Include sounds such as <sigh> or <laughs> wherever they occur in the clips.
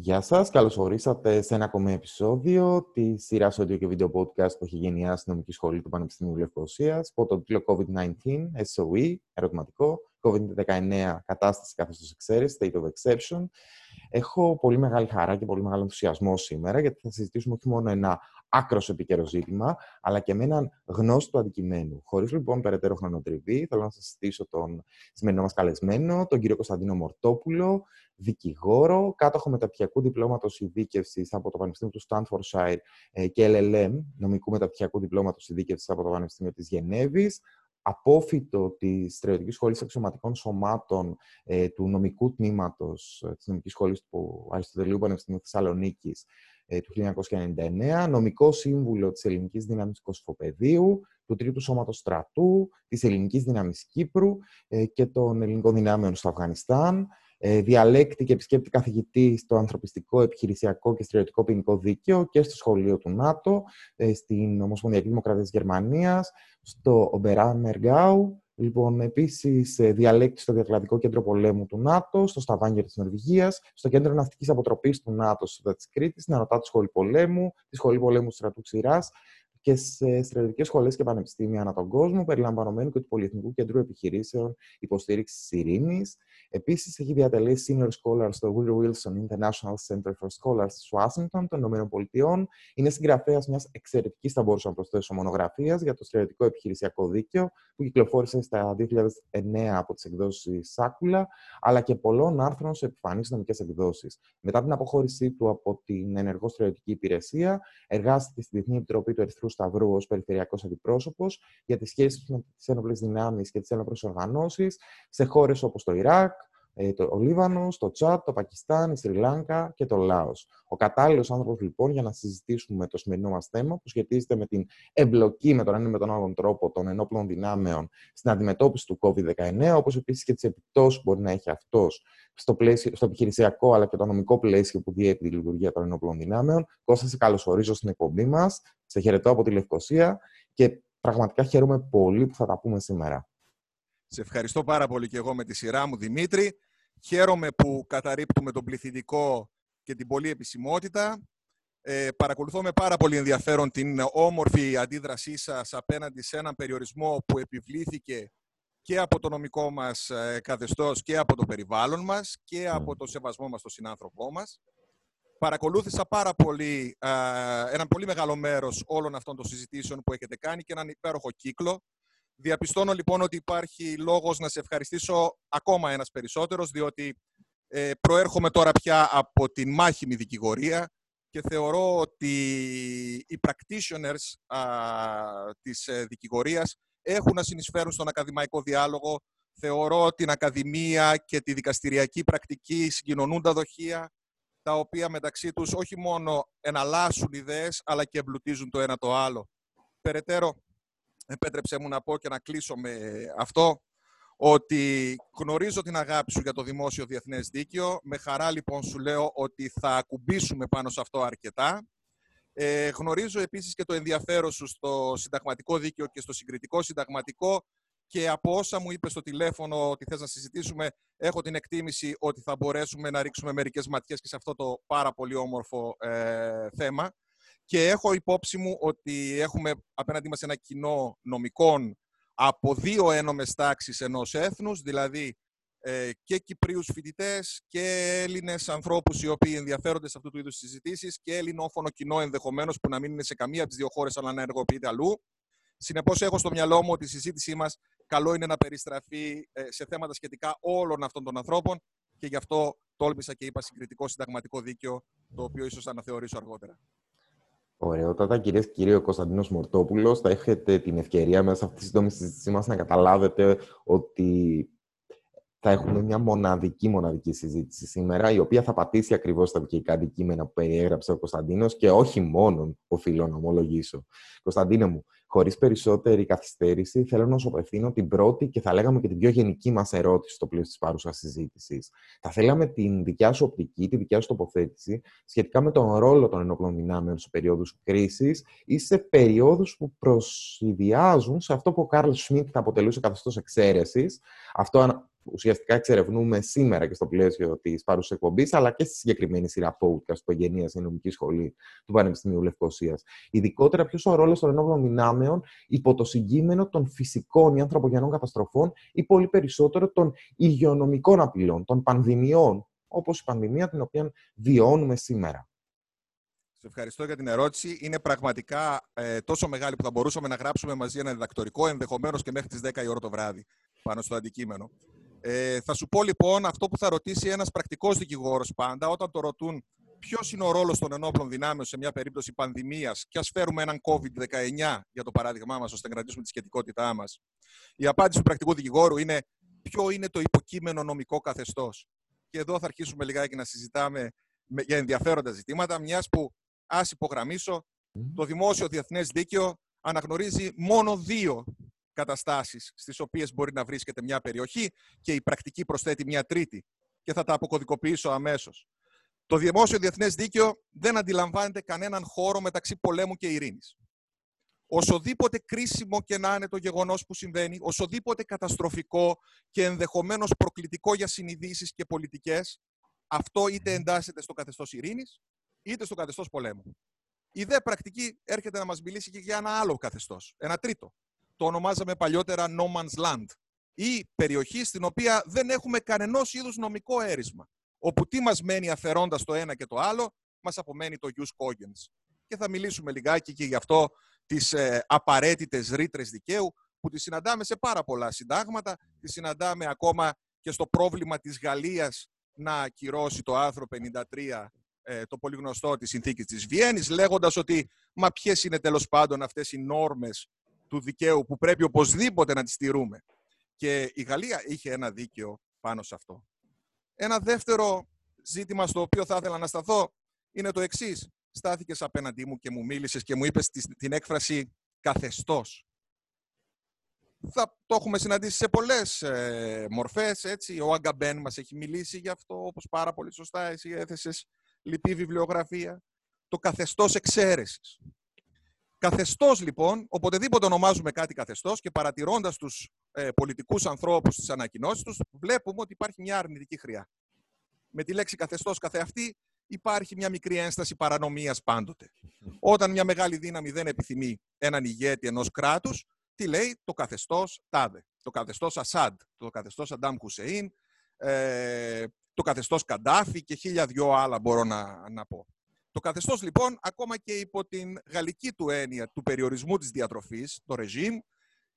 Γεια σας, καλώς ορίσατε σε ένα ακόμα επεισόδιο της σειράς audio και βίντεο podcast που έχει γενιάσει η Νομική Σχολή του Πανεπιστημίου Λευκοσίας από τον τίτλο COVID-19, SOE, ερωτηματικό, COVID-19, κατάσταση καθώς εξαίρεση, state of exception. Έχω πολύ μεγάλη χαρά και πολύ μεγάλο ενθουσιασμό σήμερα, γιατί θα συζητήσουμε όχι μόνο ένα άκρος επίκαιρο ζήτημα, αλλά και με έναν γνώστο του αντικειμένου. Χωρίς λοιπόν περαιτέρω χρονοτριβή, θέλω να σας συστήσω τον σημερινό μας καλεσμένο, τον κύριο Κωνσταντίνο Μορτόπουλο, δικηγόρο, κάτοχο μεταπτυχιακού διπλώματος ειδίκευσης από το Πανεπιστήμιο του Στάνφορσάιρ και LLM, νομικού μεταπτυχιακού διπλώματος ειδίκευσης από το Πανεπιστήμιο της Γενέβης, απόφυτο της Στρατιωτικής Σχολή Αξιωματικών Σωμάτων ε, του νομικού τμήματος ε, της Νομικής Σχολή του Αριστοτελείου Πανεπιστημίου Θεσσαλονίκης ε, του 1999, νομικό σύμβουλο της Ελληνικής Δύναμης Κοσφοπεδίου, του Τρίτου Σώματος Στρατού, της Ελληνικής Δύναμης Κύπρου ε, και των Ελληνικών Δυνάμεων στο Αφγανιστάν. Ε, διαλέκτη και επισκέπτη καθηγητή στο ανθρωπιστικό, επιχειρησιακό και στρατιωτικό ποινικό δίκαιο και στο σχολείο του ΝΑΤΟ, ε, στην Ομοσπονδιακή Δημοκρατία της Γερμανίας, στο Ομπεράν Μεργάου, Λοιπόν, επίσης ε, διαλέκτη στο Διακλαδικό Κέντρο Πολέμου του ΝΑΤΟ, στο Σταβάνγκερ της Νορβηγίας, στο Κέντρο Ναυτικής Αποτροπής του ΝΑΤΟ στη τη Κρήτη, στην Ανωτά τη Σχολή Πολέμου, τη Σχολή Πολέμου του Στρατού Ξηράς και σε στρατιωτικές σχολές και πανεπιστήμια ανά τον κόσμο, περιλαμβανομένου και του Πολυεθνικού Κέντρου Επιχειρήσεων Υποστήριξης Ειρήνης. Επίσης, έχει διατελέσει Senior Scholar στο Woodrow Wilson International Center for Scholars της Ουάσιγκτον των ΗΠΑ. Είναι συγγραφέας μιας εξαιρετικής, θα μπορούσα να προσθέσω, μονογραφίας για το στρατιωτικό επιχειρησιακό δίκαιο, που κυκλοφόρησε στα 2009 από τις εκδόσεις Σάκουλα, αλλά και πολλών άρθρων σε επιφανείς νομικές εκδόσεις. Μετά την αποχώρησή του από την ενεργό στρατιωτική υπηρεσία, εργάστηκε στη Διεθνή Επιτροπή του Ερυθρού Σταυρού ως περιφερειακός αντιπρόσωπος για τις σχέσεις με τις ένοπλε δυνάμεις και τις ένοπλε οργανώσεις σε χώρες όπως το Ιράκ, ε, το, ο Λίβανος, το Τσάτ, το Πακιστάν, η Σρι Λάνκα και το Λάος. Ο κατάλληλος άνθρωπος λοιπόν για να συζητήσουμε το σημερινό μας θέμα που σχετίζεται με την εμπλοκή με τον ένα ή με τον άλλον τρόπο των ενόπλων δυνάμεων στην αντιμετώπιση του COVID-19, όπως επίσης και τις επιπτώσεις που μπορεί να έχει αυτός στο, πλαίσιο, στο επιχειρησιακό αλλά και το νομικό πλαίσιο που διέπει τη λειτουργία των ενόπλων δυνάμεων. Κώστα, σε καλωσορίζω στην εκπομπή μας. Σε χαιρετώ από τη Λευκοσία και πραγματικά χαίρομαι πολύ που θα τα πούμε σήμερα. Σε ευχαριστώ πάρα πολύ και εγώ με τη σειρά μου, Δημήτρη. Χαίρομαι που καταρρύπτουμε τον πληθυντικό και την πολλή επισημότητα. Ε, παρακολουθώ με πάρα πολύ ενδιαφέρον την όμορφη αντίδρασή σας απέναντι σε έναν περιορισμό που επιβλήθηκε και από το νομικό μας ε, καθεστώς και από το περιβάλλον μας και από το σεβασμό μας στον συνάνθρωπό μας. Παρακολούθησα πάρα πολύ, ε, ένα πολύ μεγάλο μέρος όλων αυτών των συζητήσεων που έχετε κάνει και έναν υπέροχο κύκλο. Διαπιστώνω λοιπόν ότι υπάρχει λόγος να σε ευχαριστήσω ακόμα ένας περισσότερος, διότι ε, προέρχομαι τώρα πια από την μάχημη δικηγορία και θεωρώ ότι οι practitioners α, της ε, δικηγορίας έχουν να συνεισφέρουν στον ακαδημαϊκό διάλογο. Θεωρώ την ακαδημία και τη δικαστηριακή πρακτική συγκοινωνούν τα δοχεία, τα οποία μεταξύ τους όχι μόνο εναλλάσσουν ιδέες, αλλά και εμπλουτίζουν το ένα το άλλο. Περαιτέρω, επέτρεψέ μου να πω και να κλείσω με αυτό, ότι γνωρίζω την αγάπη σου για το δημόσιο διεθνές δίκαιο. Με χαρά λοιπόν σου λέω ότι θα ακουμπήσουμε πάνω σε αυτό αρκετά. Ε, γνωρίζω επίσης και το ενδιαφέρον σου στο συνταγματικό δίκαιο και στο συγκριτικό συνταγματικό και από όσα μου είπες στο τηλέφωνο ότι θες να συζητήσουμε, έχω την εκτίμηση ότι θα μπορέσουμε να ρίξουμε μερικές ματιές και σε αυτό το πάρα πολύ όμορφο ε, θέμα. Και έχω υπόψη μου ότι έχουμε απέναντί μας ένα κοινό νομικών από δύο ένομες τάξεις ενός έθνους, δηλαδή ε, και Κυπρίους φοιτητές και Έλληνες ανθρώπους οι οποίοι ενδιαφέρονται σε αυτού του είδους συζητήσεις και ελληνόφωνο κοινό ενδεχομένως που να μην είναι σε καμία από τις δύο χώρες αλλά να ενεργοποιείται αλλού. Συνεπώς έχω στο μυαλό μου ότι η συζήτησή μας καλό είναι να περιστραφεί ε, σε θέματα σχετικά όλων αυτών των ανθρώπων και γι' αυτό τόλμησα και είπα συγκριτικό συνταγματικό δίκαιο, το οποίο ίσως αναθεωρήσω αργότερα. Ωραιότατα, κυρίε και κύριοι, ο Κωνσταντίνος Μορτόπουλος. Θα έχετε την ευκαιρία μέσα σε αυτής της σύντομη συζήτησής μας να καταλάβετε ότι θα έχουμε μια μοναδική μοναδική συζήτηση σήμερα, η οποία θα πατήσει ακριβώς στα δικαιικά αντικείμενα που περιέγραψε ο Κωνσταντίνος και όχι μόνο οφείλω να ομολογήσω. Κωνσταντίνε μου, χωρίς περισσότερη καθυστέρηση, θέλω να σου απευθύνω την πρώτη και θα λέγαμε και την πιο γενική μας ερώτηση στο πλαίσιο της παρούσας συζήτησης. Θα θέλαμε την δικιά σου οπτική, τη δικιά σου τοποθέτηση σχετικά με τον ρόλο των ενόπλων δυνάμεων σε περίοδους κρίσης ή σε περίοδους που προσιδιάζουν σε αυτό που ο Κάρλ Σμιτ θα αποτελούσε καθεστώς εξαίρεσης. Αυτό ουσιαστικά εξερευνούμε σήμερα και στο πλαίσιο της παρούσας εκπομπής, αλλά και στη συγκεκριμένη σειρά podcast που εγκαινίασε η Νομική Σχολή του Πανεπιστημίου Λευκοσίας. Ειδικότερα, ποιος ο ρόλος των ενόπλων δυνάμεων υπό το συγκείμενο των φυσικών ή ανθρωπογενών καταστροφών ή πολύ περισσότερο των υγειονομικών απειλών, των πανδημιών, όπως η πανδημία την οποία βιώνουμε σήμερα. Σε ευχαριστώ για την ερώτηση. Είναι πραγματικά ε, τόσο μεγάλη που θα μπορούσαμε να γράψουμε μαζί ένα διδακτορικό, ενδεχομένως και μέχρι τις 10 η ώρα το βράδυ, πάνω στο αντικείμενο. Ε, θα σου πω λοιπόν αυτό που θα ρωτήσει ένας πρακτικός δικηγόρος πάντα, όταν το ρωτούν ποιος είναι ο ρόλος των ενόπλων δυνάμεων σε μια περίπτωση πανδημίας, και ας φέρουμε έναν COVID-19 για το παράδειγμά μας, ώστε να κρατήσουμε τη σχετικότητά μας. Η απάντηση του πρακτικού δικηγόρου είναι ποιο είναι το υποκείμενο νομικό καθεστώς. Και εδώ θα αρχίσουμε λιγάκι να συζητάμε για ενδιαφέροντα ζητήματα, μιας που Α υπογραμμίσω, το δημόσιο διεθνές δίκαιο αναγνωρίζει μόνο δύο καταστάσεις στις οποίες μπορεί να βρίσκεται μια περιοχή και η πρακτική προσθέτει μια τρίτη και θα τα αποκωδικοποιήσω αμέσως. Το δημόσιο διεθνές δίκαιο δεν αντιλαμβάνεται κανέναν χώρο μεταξύ πολέμου και ειρήνης. Οσοδήποτε κρίσιμο και να είναι το γεγονός που συμβαίνει, οσοδήποτε καταστροφικό και ενδεχομένως προκλητικό για συνειδήσεις και πολιτικές, αυτό είτε εντάσσεται στο καθεστώς ειρήνης, είτε στο καθεστώς πολέμου. Η δε πρακτική έρχεται να μας μιλήσει και για ένα άλλο καθεστώς, ένα τρίτο. Το ονομάζαμε παλιότερα No Man's Land ή περιοχή στην οποία δεν έχουμε κανενός είδους νομικό έρισμα. Όπου τι μας μένει αφαιρώντας το ένα και το άλλο, μας απομένει το Ιus Cogens. Και θα μιλήσουμε λιγάκι και γι' αυτό τις ε, απαραίτητες ρήτρες δικαίου που τις συναντάμε σε πάρα πολλά συντάγματα, τις συναντάμε ακόμα και στο πρόβλημα της Γαλλίας να ακυρώσει το άρθρο 53 ε, το πολύ γνωστό της συνθήκης της Βιέννης, λέγοντας ότι μα ποιες είναι τέλος πάντων αυτές οι νόρμες του δικαίου που πρέπει οπωσδήποτε να τις στηρούμε. Και η Γαλλία είχε ένα δίκαιο πάνω σε αυτό. Ένα δεύτερο ζήτημα στο οποίο θα ήθελα να σταθώ είναι το εξής. Στάθηκες απέναντί μου και μου μίλησες και μου είπες την έκφραση καθεστώς. Θα το έχουμε συναντήσει σε πολλές ε, μορφές, έτσι. Ο Αγκαμπέν μας έχει μιλήσει γι' αυτό, όπως πάρα πολύ σωστά εσύ έθεσες λυπή βιβλιογραφία, το καθεστώς εξαίρεσης. Καθεστώς λοιπόν, οποτεδήποτε ονομάζουμε κάτι καθεστώς και παρατηρώντας τους ε, πολιτικούς ανθρώπους στις ανακοινώσεις τους, βλέπουμε ότι υπάρχει μια αρνητική χρειά. Με τη λέξη καθεστώς καθεαυτή υπάρχει μια μικρή ένσταση παρανομίας πάντοτε. Όταν μια μεγάλη δύναμη δεν επιθυμεί έναν ηγέτη ενός κράτους, τι λέει το καθεστώς τάδε, το καθεστώς Ασάντ, το καθεστώς Αντάμ Χουσεΐν, ε, το καθεστώς Καντάφη και χίλια δυο άλλα μπορώ να, να πω. Το καθεστώς λοιπόν, ακόμα και υπό την γαλλική του έννοια του περιορισμού της διατροφής, το regime,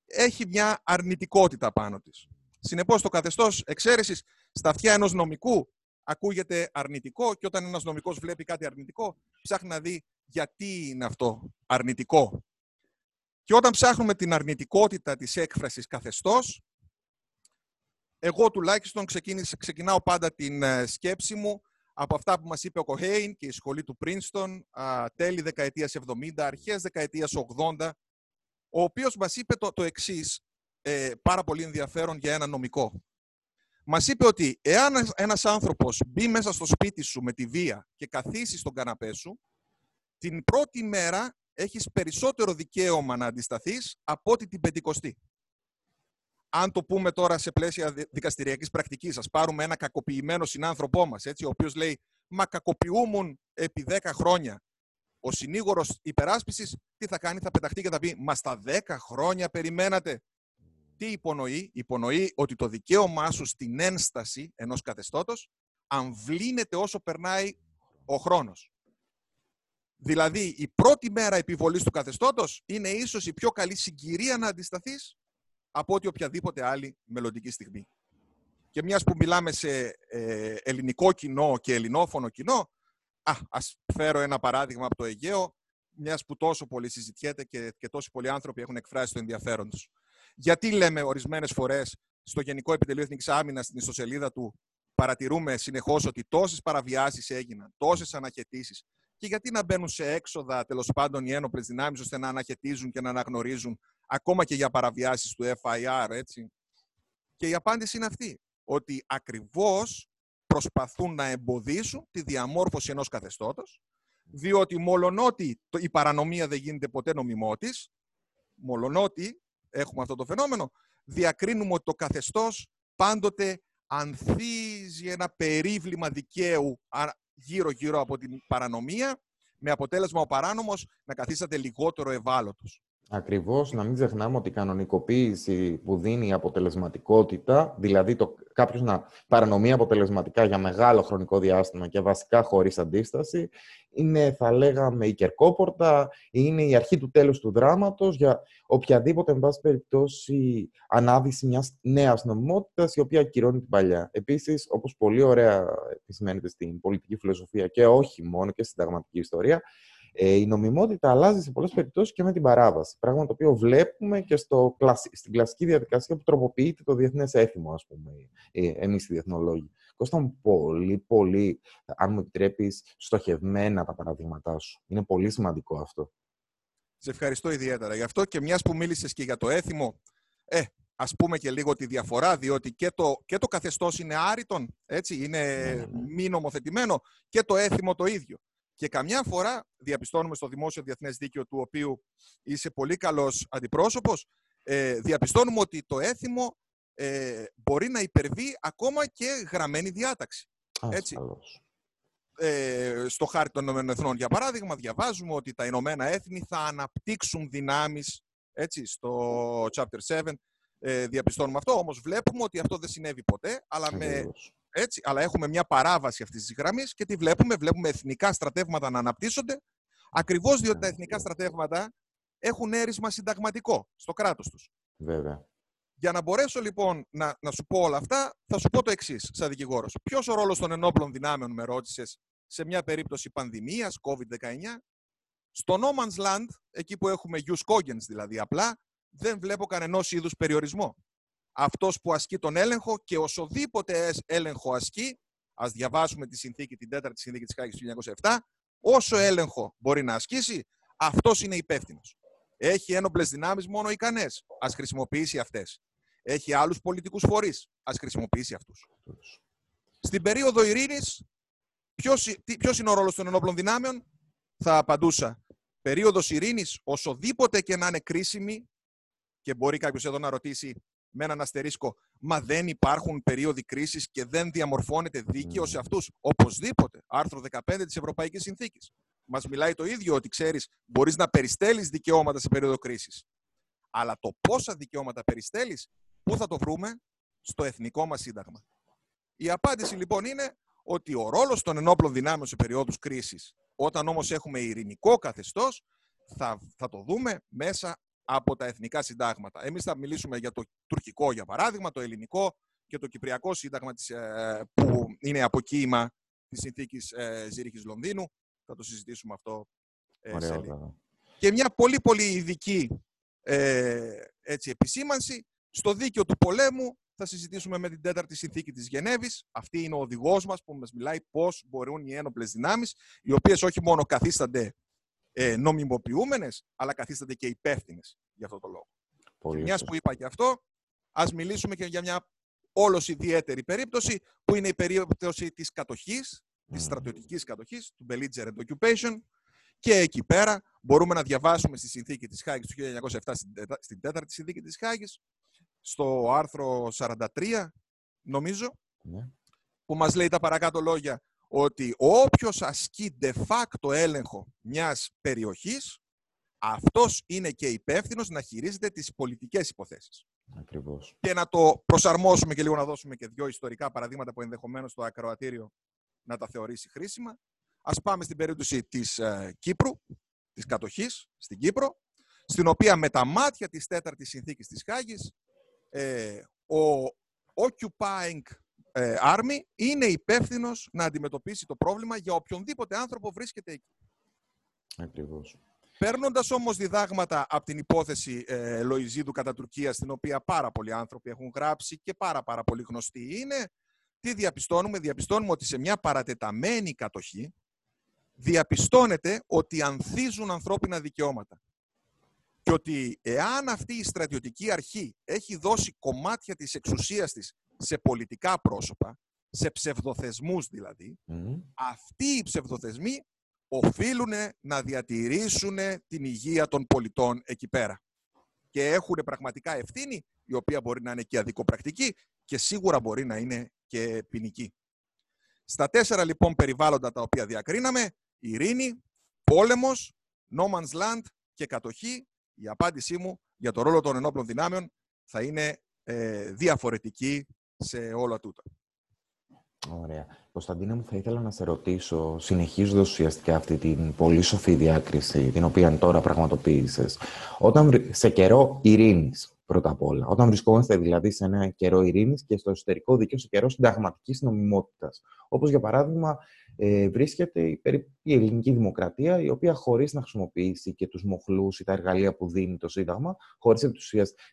έχει μια αρνητικότητα πάνω της. Συνεπώς το καθεστώς εξαίρεσης στα αυτιά ενός νομικού ακούγεται αρνητικό και όταν ένας νομικός βλέπει κάτι αρνητικό ψάχνει να δει γιατί είναι αυτό αρνητικό. Και όταν ψάχνουμε την αρνητικότητα της έκφρασης καθεστώς, εγώ τουλάχιστον ξεκινάω πάντα την ε, σκέψη μου από αυτά που μας είπε ο Κοχέιν και η σχολή του Πρίνστον τέλη δεκαετίας 70, αρχές δεκαετίας 80, ο οποίος μας είπε το, το εξής, ε, πάρα πολύ ενδιαφέρον για ένα νομικό. Μας είπε ότι εάν ένας άνθρωπος μπει μέσα στο σπίτι σου με τη βία και καθίσει στον καναπέ σου, την πρώτη μέρα έχεις περισσότερο δικαίωμα να αντισταθείς από ότι την πεντηκοστή αν το πούμε τώρα σε πλαίσια δικαστηριακής πρακτικής, ας πάρουμε ένα κακοποιημένο συνάνθρωπό μας, έτσι, ο οποίος λέει «Μα κακοποιούμουν επί 10 χρόνια». Ο συνήγορος υπεράσπισης τι θα κάνει, θα πεταχτεί και θα πει «Μα στα 10 χρόνια περιμένατε». Τι υπονοεί, υπονοεί ότι το δικαίωμά σου στην ένσταση ενός καθεστώτος αμβλύνεται όσο περνάει ο χρόνος. Δηλαδή, η πρώτη μέρα επιβολής του καθεστώτος είναι ίσως η πιο καλή συγκυρία να αντισταθείς από ότι οποιαδήποτε άλλη μελλοντική στιγμή. Και μιας που μιλάμε σε ε, ελληνικό κοινό και ελληνόφωνο κοινό, α, ας φέρω ένα παράδειγμα από το Αιγαίο, μιας που τόσο πολύ συζητιέται και, και τόσοι πολλοί άνθρωποι έχουν εκφράσει το ενδιαφέρον τους. Γιατί λέμε ορισμένες φορές στο Γενικό Επιτελείο Εθνικής Άμυνας στην ιστοσελίδα του παρατηρούμε συνεχώς ότι τόσες παραβιάσεις έγιναν, τόσες αναχαιτήσεις και γιατί να μπαίνουν σε έξοδα τέλος πάντων οι ένοπλες δυνάμεις ώστε να αναχαιτίζουν και να αναγνωρίζουν ακόμα και για παραβιάσεις του FIR, έτσι. Και η απάντηση είναι αυτή, ότι ακριβώς προσπαθούν να εμποδίσουν τη διαμόρφωση ενός καθεστώτος, διότι μολονότι η παρανομία δεν γίνεται ποτέ νομιμότης, μολονότι έχουμε αυτό το φαινόμενο, διακρίνουμε ότι το καθεστώς πάντοτε ανθίζει ένα περίβλημα δικαίου γύρω-γύρω από την παρανομία, με αποτέλεσμα ο παράνομος να καθίσταται λιγότερο ευάλωτος. Ακριβώς, να μην ξεχνάμε ότι η κανονικοποίηση που δίνει η αποτελεσματικότητα, δηλαδή το κάποιος να παρανομεί αποτελεσματικά για μεγάλο χρονικό διάστημα και βασικά χωρίς αντίσταση, είναι, θα λέγαμε, η κερκόπορτα, είναι η αρχή του τέλους του δράματος για οποιαδήποτε, εν πάση περιπτώσει, ανάδυση μιας νέας νομιμότητας, η οποία ακυρώνει την παλιά. Επίσης, όπως πολύ ωραία επισημαίνεται στην πολιτική φιλοσοφία και όχι μόνο και στην συνταγματική ιστορία, ε, η νομιμότητα αλλάζει σε πολλές περιπτώσεις και με την παράβαση. Πράγμα το οποίο βλέπουμε και στο, στην κλασική διαδικασία που τροποποιείται το διεθνές έθιμο, ας πούμε, ε, εμείς οι διεθνολόγοι. Κώστα μου, πολύ, πολύ, αν μου επιτρέπεις, στοχευμένα τα παραδείγματά σου. Είναι πολύ σημαντικό αυτό. Σε ευχαριστώ ιδιαίτερα. Γι' αυτό και μιας που μίλησες και για το έθιμο, ε, ας πούμε και λίγο τη διαφορά, διότι και το, και το καθεστώς είναι άρρητον, έτσι, είναι ναι, ναι, ναι. μη νομοθετημένο, και το έθιμο το ίδιο. Και καμιά φορά διαπιστώνουμε στο δημόσιο διεθνές δίκαιο του οποίου είσαι πολύ καλός αντιπρόσωπος, ε, διαπιστώνουμε ότι το έθιμο ε, μπορεί να υπερβεί ακόμα και γραμμένη διάταξη. Έτσι. Ε, στο χάρτη των Ηνωμένων Εθνών, για παράδειγμα, διαβάζουμε ότι τα Ηνωμένα Έθνη θα αναπτύξουν δυνάμεις, έτσι, στο Chapter 7, ε, διαπιστώνουμε αυτό, όμως βλέπουμε ότι αυτό δεν συνέβη ποτέ, αλλά με έτσι, αλλά έχουμε μια παράβαση αυτής της γραμμής και τη βλέπουμε. Βλέπουμε εθνικά στρατεύματα να αναπτύσσονται, ακριβώς διότι τα εθνικά στρατεύματα έχουν έρισμα συνταγματικό στο κράτος τους. Βέβαια. Για να μπορέσω λοιπόν να, να σου πω όλα αυτά, θα σου πω το εξής, σαν δικηγόρο. Ποιος ο ρόλος των ενόπλων δυνάμεων, με ρώτησες, σε μια περίπτωση πανδημίας, COVID-19; Στο No Man's Land, εκεί που έχουμε use cogens δηλαδή απλά, δεν βλέπω κανένα είδους περιορισμό αυτός που ασκεί τον έλεγχο και οσοδήποτε έλεγχο ασκεί, ας διαβάσουμε τη συνθήκη, την τέταρτη συνθήκη της Χάγης του 1907, όσο έλεγχο μπορεί να ασκήσει, αυτός είναι υπεύθυνος. Έχει ένοπλες δυνάμεις μόνο ικανές, ας χρησιμοποιήσει αυτές. Έχει άλλους πολιτικούς φορείς, ας χρησιμοποιήσει αυτούς. Στην περίοδο ειρήνης, ποιος, ποιος είναι ο ρόλος των ενόπλων δυνάμεων, θα απαντούσα. Περίοδος ειρήνης, osodήποτε και να είναι κρίσιμη, και μπορεί κάποιος εδώ να ρωτήσει με έναν αστερίσκο, μα δεν υπάρχουν περίοδοι κρίσης και δεν διαμορφώνεται δίκαιο σε αυτούς; Οπωσδήποτε. Άρθρο 15 της Ευρωπαϊκής Συνθήκης. Μας μιλάει το ίδιο ότι ξέρεις, μπορείς να περιστέλεις δικαιώματα σε περίοδο κρίσης. Αλλά το πόσα δικαιώματα περιστέλεις, πού θα το βρούμε, στο εθνικό μας σύνταγμα. Η απάντηση λοιπόν είναι ότι ο ρόλος των ενόπλων δυνάμεων σε περίοδους κρίσης, όταν όμως έχουμε ειρηνικό καθεστώς, θα, θα το δούμε μέσα από τα εθνικά συντάγματα. Εμείς θα μιλήσουμε για το τουρκικό, για παράδειγμα, το ελληνικό και το κυπριακό σύνταγμα της, ε, που είναι αποκοίημα της συνθήκης ε, Ζήριχης Λονδίνου. Θα το συζητήσουμε αυτό ε, σε λίγο. Και μια πολύ πολύ ειδική ε, έτσι, επισήμανση. Στο δίκαιο του πολέμου θα συζητήσουμε με την τέταρτη συνθήκη της Γενέβης. Αυτή είναι ο οδηγός μας που μας μιλάει πώς μπορούν οι ένοπλες δυνάμεις, οι οποίες όχι μόνο καθίστανται ε, νομιμοποιούμενες, αλλά καθίστανται και υπεύθυνες για αυτό το λόγο. Μιας που είπα και αυτό, ας μιλήσουμε και για μια όλος ιδιαίτερη περίπτωση, που είναι η περίπτωση της κατοχής, της στρατιωτικής κατοχής, του belligerent occupation, και εκεί πέρα μπορούμε να διαβάσουμε στη συνθήκη της Χάγης του 1907, στην τέταρτη συνθήκη της Χάγης, στο άρθρο 43, νομίζω, ναι. που μας λέει τα παρακάτω λόγια ότι όποιος ασκεί de facto έλεγχο μιας περιοχής, αυτός είναι και υπεύθυνος να χειρίζεται τις πολιτικές υποθέσεις. Ακριβώς. Και να το προσαρμόσουμε και λίγο να δώσουμε και δύο ιστορικά παραδείγματα που ενδεχομένως το ακροατήριο να τα θεωρήσει χρήσιμα. Ας πάμε στην περίπτωση της ε, Κύπρου, της κατοχής στην Κύπρο, στην οποία με τα μάτια της τέταρτης συνθήκης της Χάγης, ε, ο occupying ε, Army είναι υπεύθυνος να αντιμετωπίσει το πρόβλημα για οποιονδήποτε άνθρωπο βρίσκεται εκεί. Ακριβώς. Παίρνοντας όμως διδάγματα από την υπόθεση ε, Λοϊζίδου κατά Τουρκία, στην οποία πάρα πολλοί άνθρωποι έχουν γράψει και πάρα, πάρα πολύ γνωστοί είναι, τι διαπιστώνουμε, διαπιστώνουμε ότι σε μια παρατεταμένη κατοχή διαπιστώνεται ότι ανθίζουν ανθρώπινα δικαιώματα. Και ότι εάν αυτή η στρατιωτική αρχή έχει δώσει κομμάτια της εξουσίας της σε πολιτικά πρόσωπα, σε ψευδοθεσμούς δηλαδή, αυτοί οι ψευδοθεσμοί οφείλουν να διατηρήσουν την υγεία των πολιτών εκεί πέρα. Και έχουν πραγματικά ευθύνη, η οποία μπορεί να είναι και αδικοπρακτική, και σίγουρα μπορεί να είναι και ποινική. Στα τέσσερα λοιπόν περιβάλλοντα τα οποία διακρίναμε, ειρήνη, πόλεμος, no man's land και κατοχή, η απάντησή μου για το ρόλο των ενόπλων δυνάμεων θα είναι ε, διαφορετική σε όλα τούτα. Ωραία. Κωνσταντίνα μου, θα ήθελα να σε ρωτήσω, συνεχίζοντας ουσιαστικά αυτή την πολύ σοφή διάκριση, την οποία τώρα πραγματοποίησες, όταν σε καιρό ειρήνης, πρώτα απ' όλα, όταν βρισκόμαστε δηλαδή σε ένα καιρό ειρήνης και στο εσωτερικό δίκαιο σε καιρό συνταγματικής νομιμότητας, όπως για παράδειγμα ε, βρίσκεται η, η ελληνική δημοκρατία, η οποία χωρίς να χρησιμοποιήσει και τους μοχλούς ή τα εργαλεία που δίνει το Σύνταγμα, χωρίς επί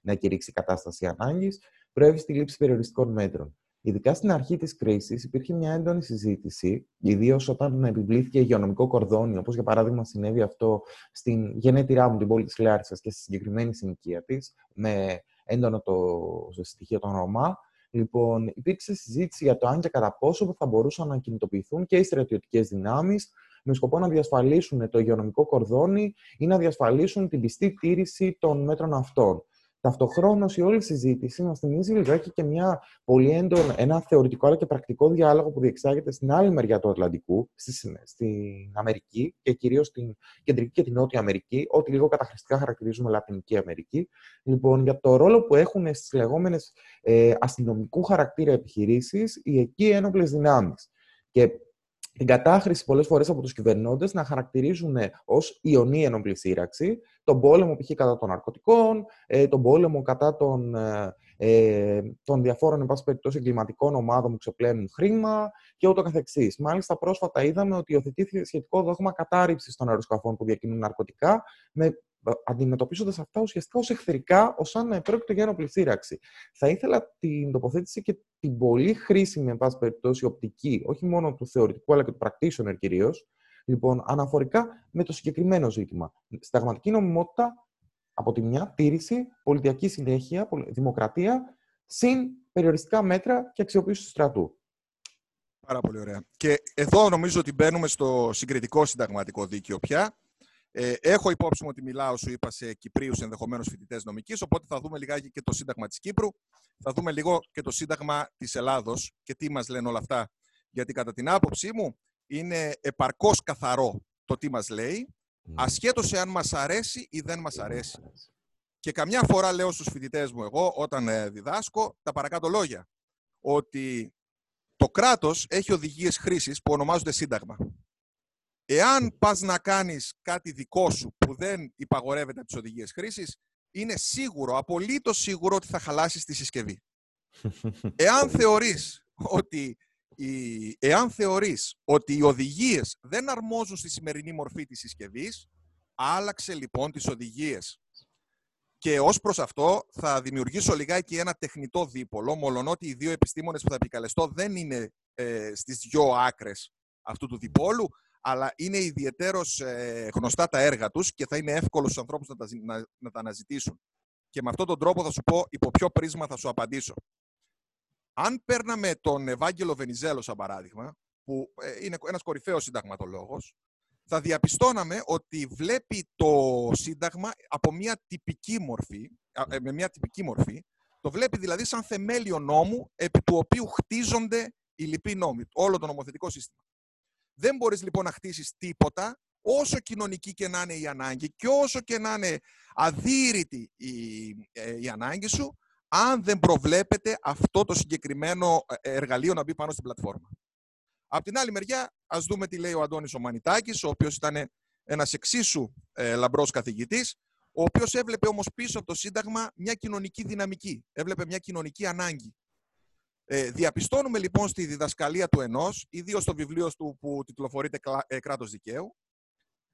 να κηρύξει κατάσταση ανάγκης, προέβη στη λήψη περιοριστικών μέτρων. Ειδικά στην αρχή της κρίσης υπήρχε μια έντονη συζήτηση, ιδίως όταν επιβλήθηκε υγειονομικό κορδόνι, όπως για παράδειγμα συνέβη αυτό στην γενέτειρά μου, την πόλη της Λάρισας και στη συγκεκριμένη συνοικία της, με έντονο το στοιχείο των Ρωμά. Λοιπόν, υπήρξε συζήτηση για το αν και κατά πόσο θα μπορούσαν να κινητοποιηθούν και οι στρατιωτικές δυνάμεις με σκοπό να διασφαλίσουν το υγειονομικό κορδόνι ή να διασφαλίσουν την πιστή τήρηση των μέτρων αυτών. Ταυτοχρόνως, η όλη συζήτηση μας θυμίζει λιγάκι και μια πολύ έντονο, ένα θεωρητικό αλλά και πρακτικό διάλογο που διεξάγεται στην άλλη μεριά του Ατλαντικού, στη, στην Αμερική και κυρίως στην Κεντρική και την Νότια Αμερική, ό,τι λίγο καταχρηστικά χαρακτηρίζουμε Λατινική Αμερική. Λοιπόν, για το ρόλο που έχουν στις λεγόμενες ε, αστυνομικού χαρακτήρα επιχειρήσεις οι εκεί ένοπλες δυνάμεις. Και την κατάχρηση πολλές φορές από τους κυβερνώντες να χαρακτηρίζουν ως ιονή ενόπλη σύραξη τον πόλεμο π.χ. κατά των ναρκωτικών, ε, τον πόλεμο κατά των, ε, ε, των διαφόρων εν πάση περιπτώσει εγκληματικών ομάδων που ξεπλένουν χρήμα και ούτω καθεξής. Μάλιστα πρόσφατα είδαμε ότι υιοθετήθηκε σχετικό δόγμα κατάρριψης των αεροσκαφών που διακινούν ναρκωτικά με αντιμετωπίζοντας αυτά ουσιαστικά ως εχθρικά, ως αν πρόκειται για ένοπλη σύραξη. Θα ήθελα την τοποθέτηση και την πολύ χρήσιμη, εν πάση περιπτώσει, οπτική, όχι μόνο του θεωρητικού αλλά και του practitioner κυρίως, λοιπόν, αναφορικά με το συγκεκριμένο ζήτημα. Σταγματική νομιμότητα, από τη μια, τήρηση, πολιτιακή συνέχεια, δημοκρατία, συν περιοριστικά μέτρα και αξιοποίηση του στρατού. Πάρα πολύ ωραία. Και εδώ νομίζω ότι μπαίνουμε στο συγκριτικό συνταγματικό δίκαιο πια. Ε, έχω υπόψη μου ότι μιλάω, σου είπα, σε Κυπρίους ενδεχομένως φοιτητές νομικής, οπότε θα δούμε λιγάκι και το Σύνταγμα της Κύπρου. Θα δούμε λίγο και το Σύνταγμα της Ελλάδος και τι μας λένε όλα αυτά. Γιατί κατά την άποψή μου είναι επαρκώς καθαρό το τι μας λέει, ασχέτως εάν μας αρέσει ή δεν μας αρέσει. Και καμιά φορά λέω στους φοιτητές μου, εγώ όταν ε, διδάσκω, τα παρακάτω λόγια. Ότι το κράτος έχει οδηγίες χρήσης που ονομάζονται Σύνταγμα. Εάν πας να κάνεις κάτι δικό σου που δεν υπαγορεύεται από τις οδηγίες χρήσης, είναι σίγουρο, απολύτως σίγουρο ότι θα χαλάσεις τη συσκευή. Εάν θεωρείς ότι οι, εάν θεωρείς ότι οι οδηγίες δεν αρμόζουν στη σημερινή μορφή της συσκευής, άλλαξε λοιπόν τις οδηγίες. Και ως προς αυτό θα δημιουργήσω λιγάκι ένα τεχνητό δίπολο, μολονότι οι δύο επιστήμονες που θα επικαλεστώ δεν είναι ε, στις δυο άκρες αυτού του διπόλου, αλλά είναι ιδιαίτερω ε, γνωστά τα έργα τους και θα είναι εύκολος στους ανθρώπους να τα, να, να τα αναζητήσουν. Και με αυτόν τον τρόπο θα σου πω υπό ποιο πρίσμα θα σου απαντήσω. Αν παίρναμε τον Ευάγγελο Βενιζέλο, σαν παράδειγμα, που ε, είναι ένας κορυφαίος συνταγματολόγος, θα διαπιστώναμε ότι βλέπει το Σύνταγμα από μια τυπική μορφή, ε, με μια τυπική μορφή, το βλέπει δηλαδή σαν θεμέλιο νόμου επί του οποίου χτίζονται οι λοιποί νόμοι, όλο το νομοθετικό σύστημα. Δεν μπορείς λοιπόν να χτίσεις τίποτα, όσο κοινωνική και να είναι η ανάγκη και όσο και να είναι αδύρυτη η, ε, η ανάγκη σου, αν δεν προβλέπεται αυτό το συγκεκριμένο ε, εργαλείο να μπει πάνω στην πλατφόρμα. Απ' την άλλη μεριά, ας δούμε τι λέει ο Αντώνης ο Μανιτάκης, ο οποίος ήταν ένας εξίσου ε, λαμπρός καθηγητής, ο οποίος έβλεπε όμως πίσω από το Σύνταγμα μια κοινωνική δυναμική, έβλεπε μια κοινωνική ανάγκη. Ε, διαπιστώνουμε λοιπόν στη διδασκαλία του ενός, ιδίως στο βιβλίο του που τιτλοφορείται ε, «Κράτος δικαίου»,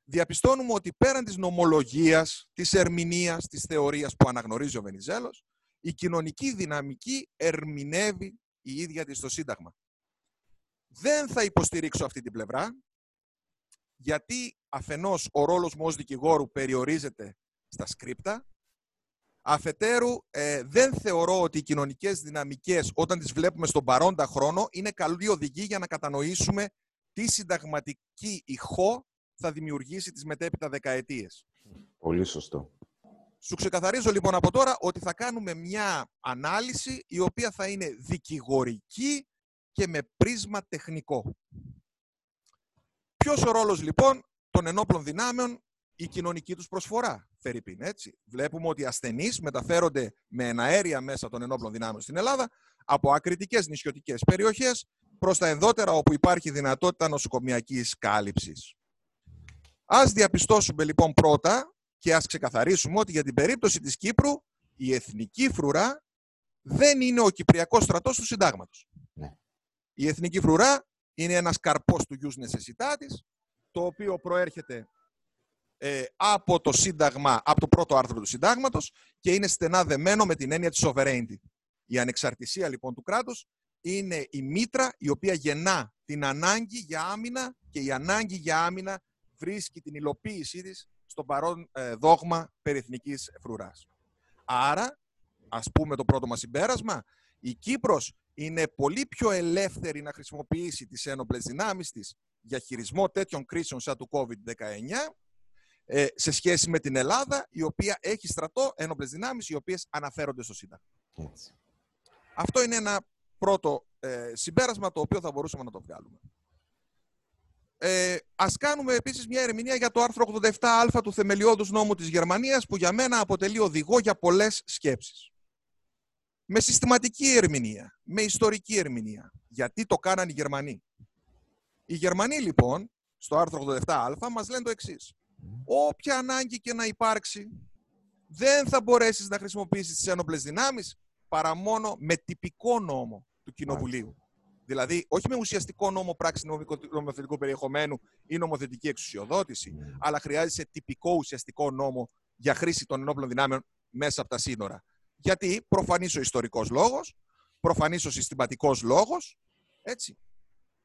διαπιστώνουμε ότι πέραν της νομολογίας, της ερμηνείας, της θεωρίας που αναγνωρίζει ο Βενιζέλος, η κοινωνική δυναμική ερμηνεύει η ίδια της στο Σύνταγμα. Δεν θα υποστηρίξω αυτή την πλευρά, γιατί αφενός ο ρόλος μου ως δικηγόρου περιορίζεται στα σκρίπτα, Αφετέρου, ε, δεν θεωρώ ότι οι κοινωνικές δυναμικές, όταν τις βλέπουμε στον παρόντα χρόνο, είναι καλή οδηγή για να κατανοήσουμε τι συνταγματική ηχό θα δημιουργήσει τις μετέπειτα δεκαετίες. Πολύ σωστό. Σου ξεκαθαρίζω λοιπόν από τώρα ότι θα κάνουμε μια ανάλυση η οποία θα είναι δικηγορική και με πρίσμα τεχνικό. Ποιος ο ρόλος λοιπόν των ενόπλων δυνάμεων η κοινωνική τους προσφορά, Φερρυπίν, έτσι. Βλέπουμε ότι οι ασθενείς μεταφέρονται με εναέρια μέσα των ενόπλων δυνάμεων στην Ελλάδα από ακριτικές νησιωτικές περιοχές προς τα ενδότερα όπου υπάρχει δυνατότητα νοσοκομιακής κάλυψης. Ας διαπιστώσουμε λοιπόν πρώτα και ας ξεκαθαρίσουμε ότι για την περίπτωση της Κύπρου η εθνική φρουρά δεν είναι ο Κυπριακός στρατός του συντάγματος. Ναι. Η εθνική φρουρά είναι ένας καρπός του γιους necessitatis, το οποίο προέρχεται ε, από το σύνταγμα, από το πρώτο άρθρο του συντάγματος και είναι στενά δεμένο με την έννοια της sovereignty. Η ανεξαρτησία λοιπόν του κράτους είναι η μήτρα η οποία γεννά την ανάγκη για άμυνα και η ανάγκη για άμυνα βρίσκει την υλοποίησή της στο παρόν ε, δόγμα περί εθνικής φρουράς. Άρα, ας πούμε το πρώτο μας συμπέρασμα, η Κύπρος είναι πολύ πιο ελεύθερη να χρησιμοποιήσει τις ένοπλες δυνάμεις της για χειρισμό τέτοιων κρίσεων σαν του COVID-19 ε, σε σχέση με την Ελλάδα, η οποία έχει στρατό ένοπλες δυνάμεις, οι οποίες αναφέρονται στο Σύνταγμα. Αυτό είναι ένα πρώτο ε, συμπέρασμα το οποίο θα μπορούσαμε να το βγάλουμε. Ε, ας κάνουμε επίσης μια ερμηνεία για το άρθρο 87α του θεμελιώδους νόμου της Γερμανίας που για μένα αποτελεί οδηγό για πολλές σκέψεις. Με συστηματική ερμηνεία, με ιστορική ερμηνεία. Γιατί το κάναν οι Γερμανοί. Οι Γερμανοί λοιπόν, στο άρθρο 87α, μας λένε το εξής. Όποια ανάγκη και να υπάρξει, δεν θα μπορέσεις να χρησιμοποιήσεις τις ένοπλες δυνάμεις παρά μόνο με τυπικό νόμο του Κοινοβουλίου. Δηλαδή, όχι με ουσιαστικό νόμο πράξη νομοθετικού περιεχομένου ή νομοθετική εξουσιοδότηση, ναι. αλλά χρειάζεται τυπικό ουσιαστικό νόμο για χρήση των ενόπλων δυνάμεων μέσα από τα σύνορα. Γιατί προφανής ο ιστορικός λόγος, προφανής ο συστηματικός λόγος, έτσι.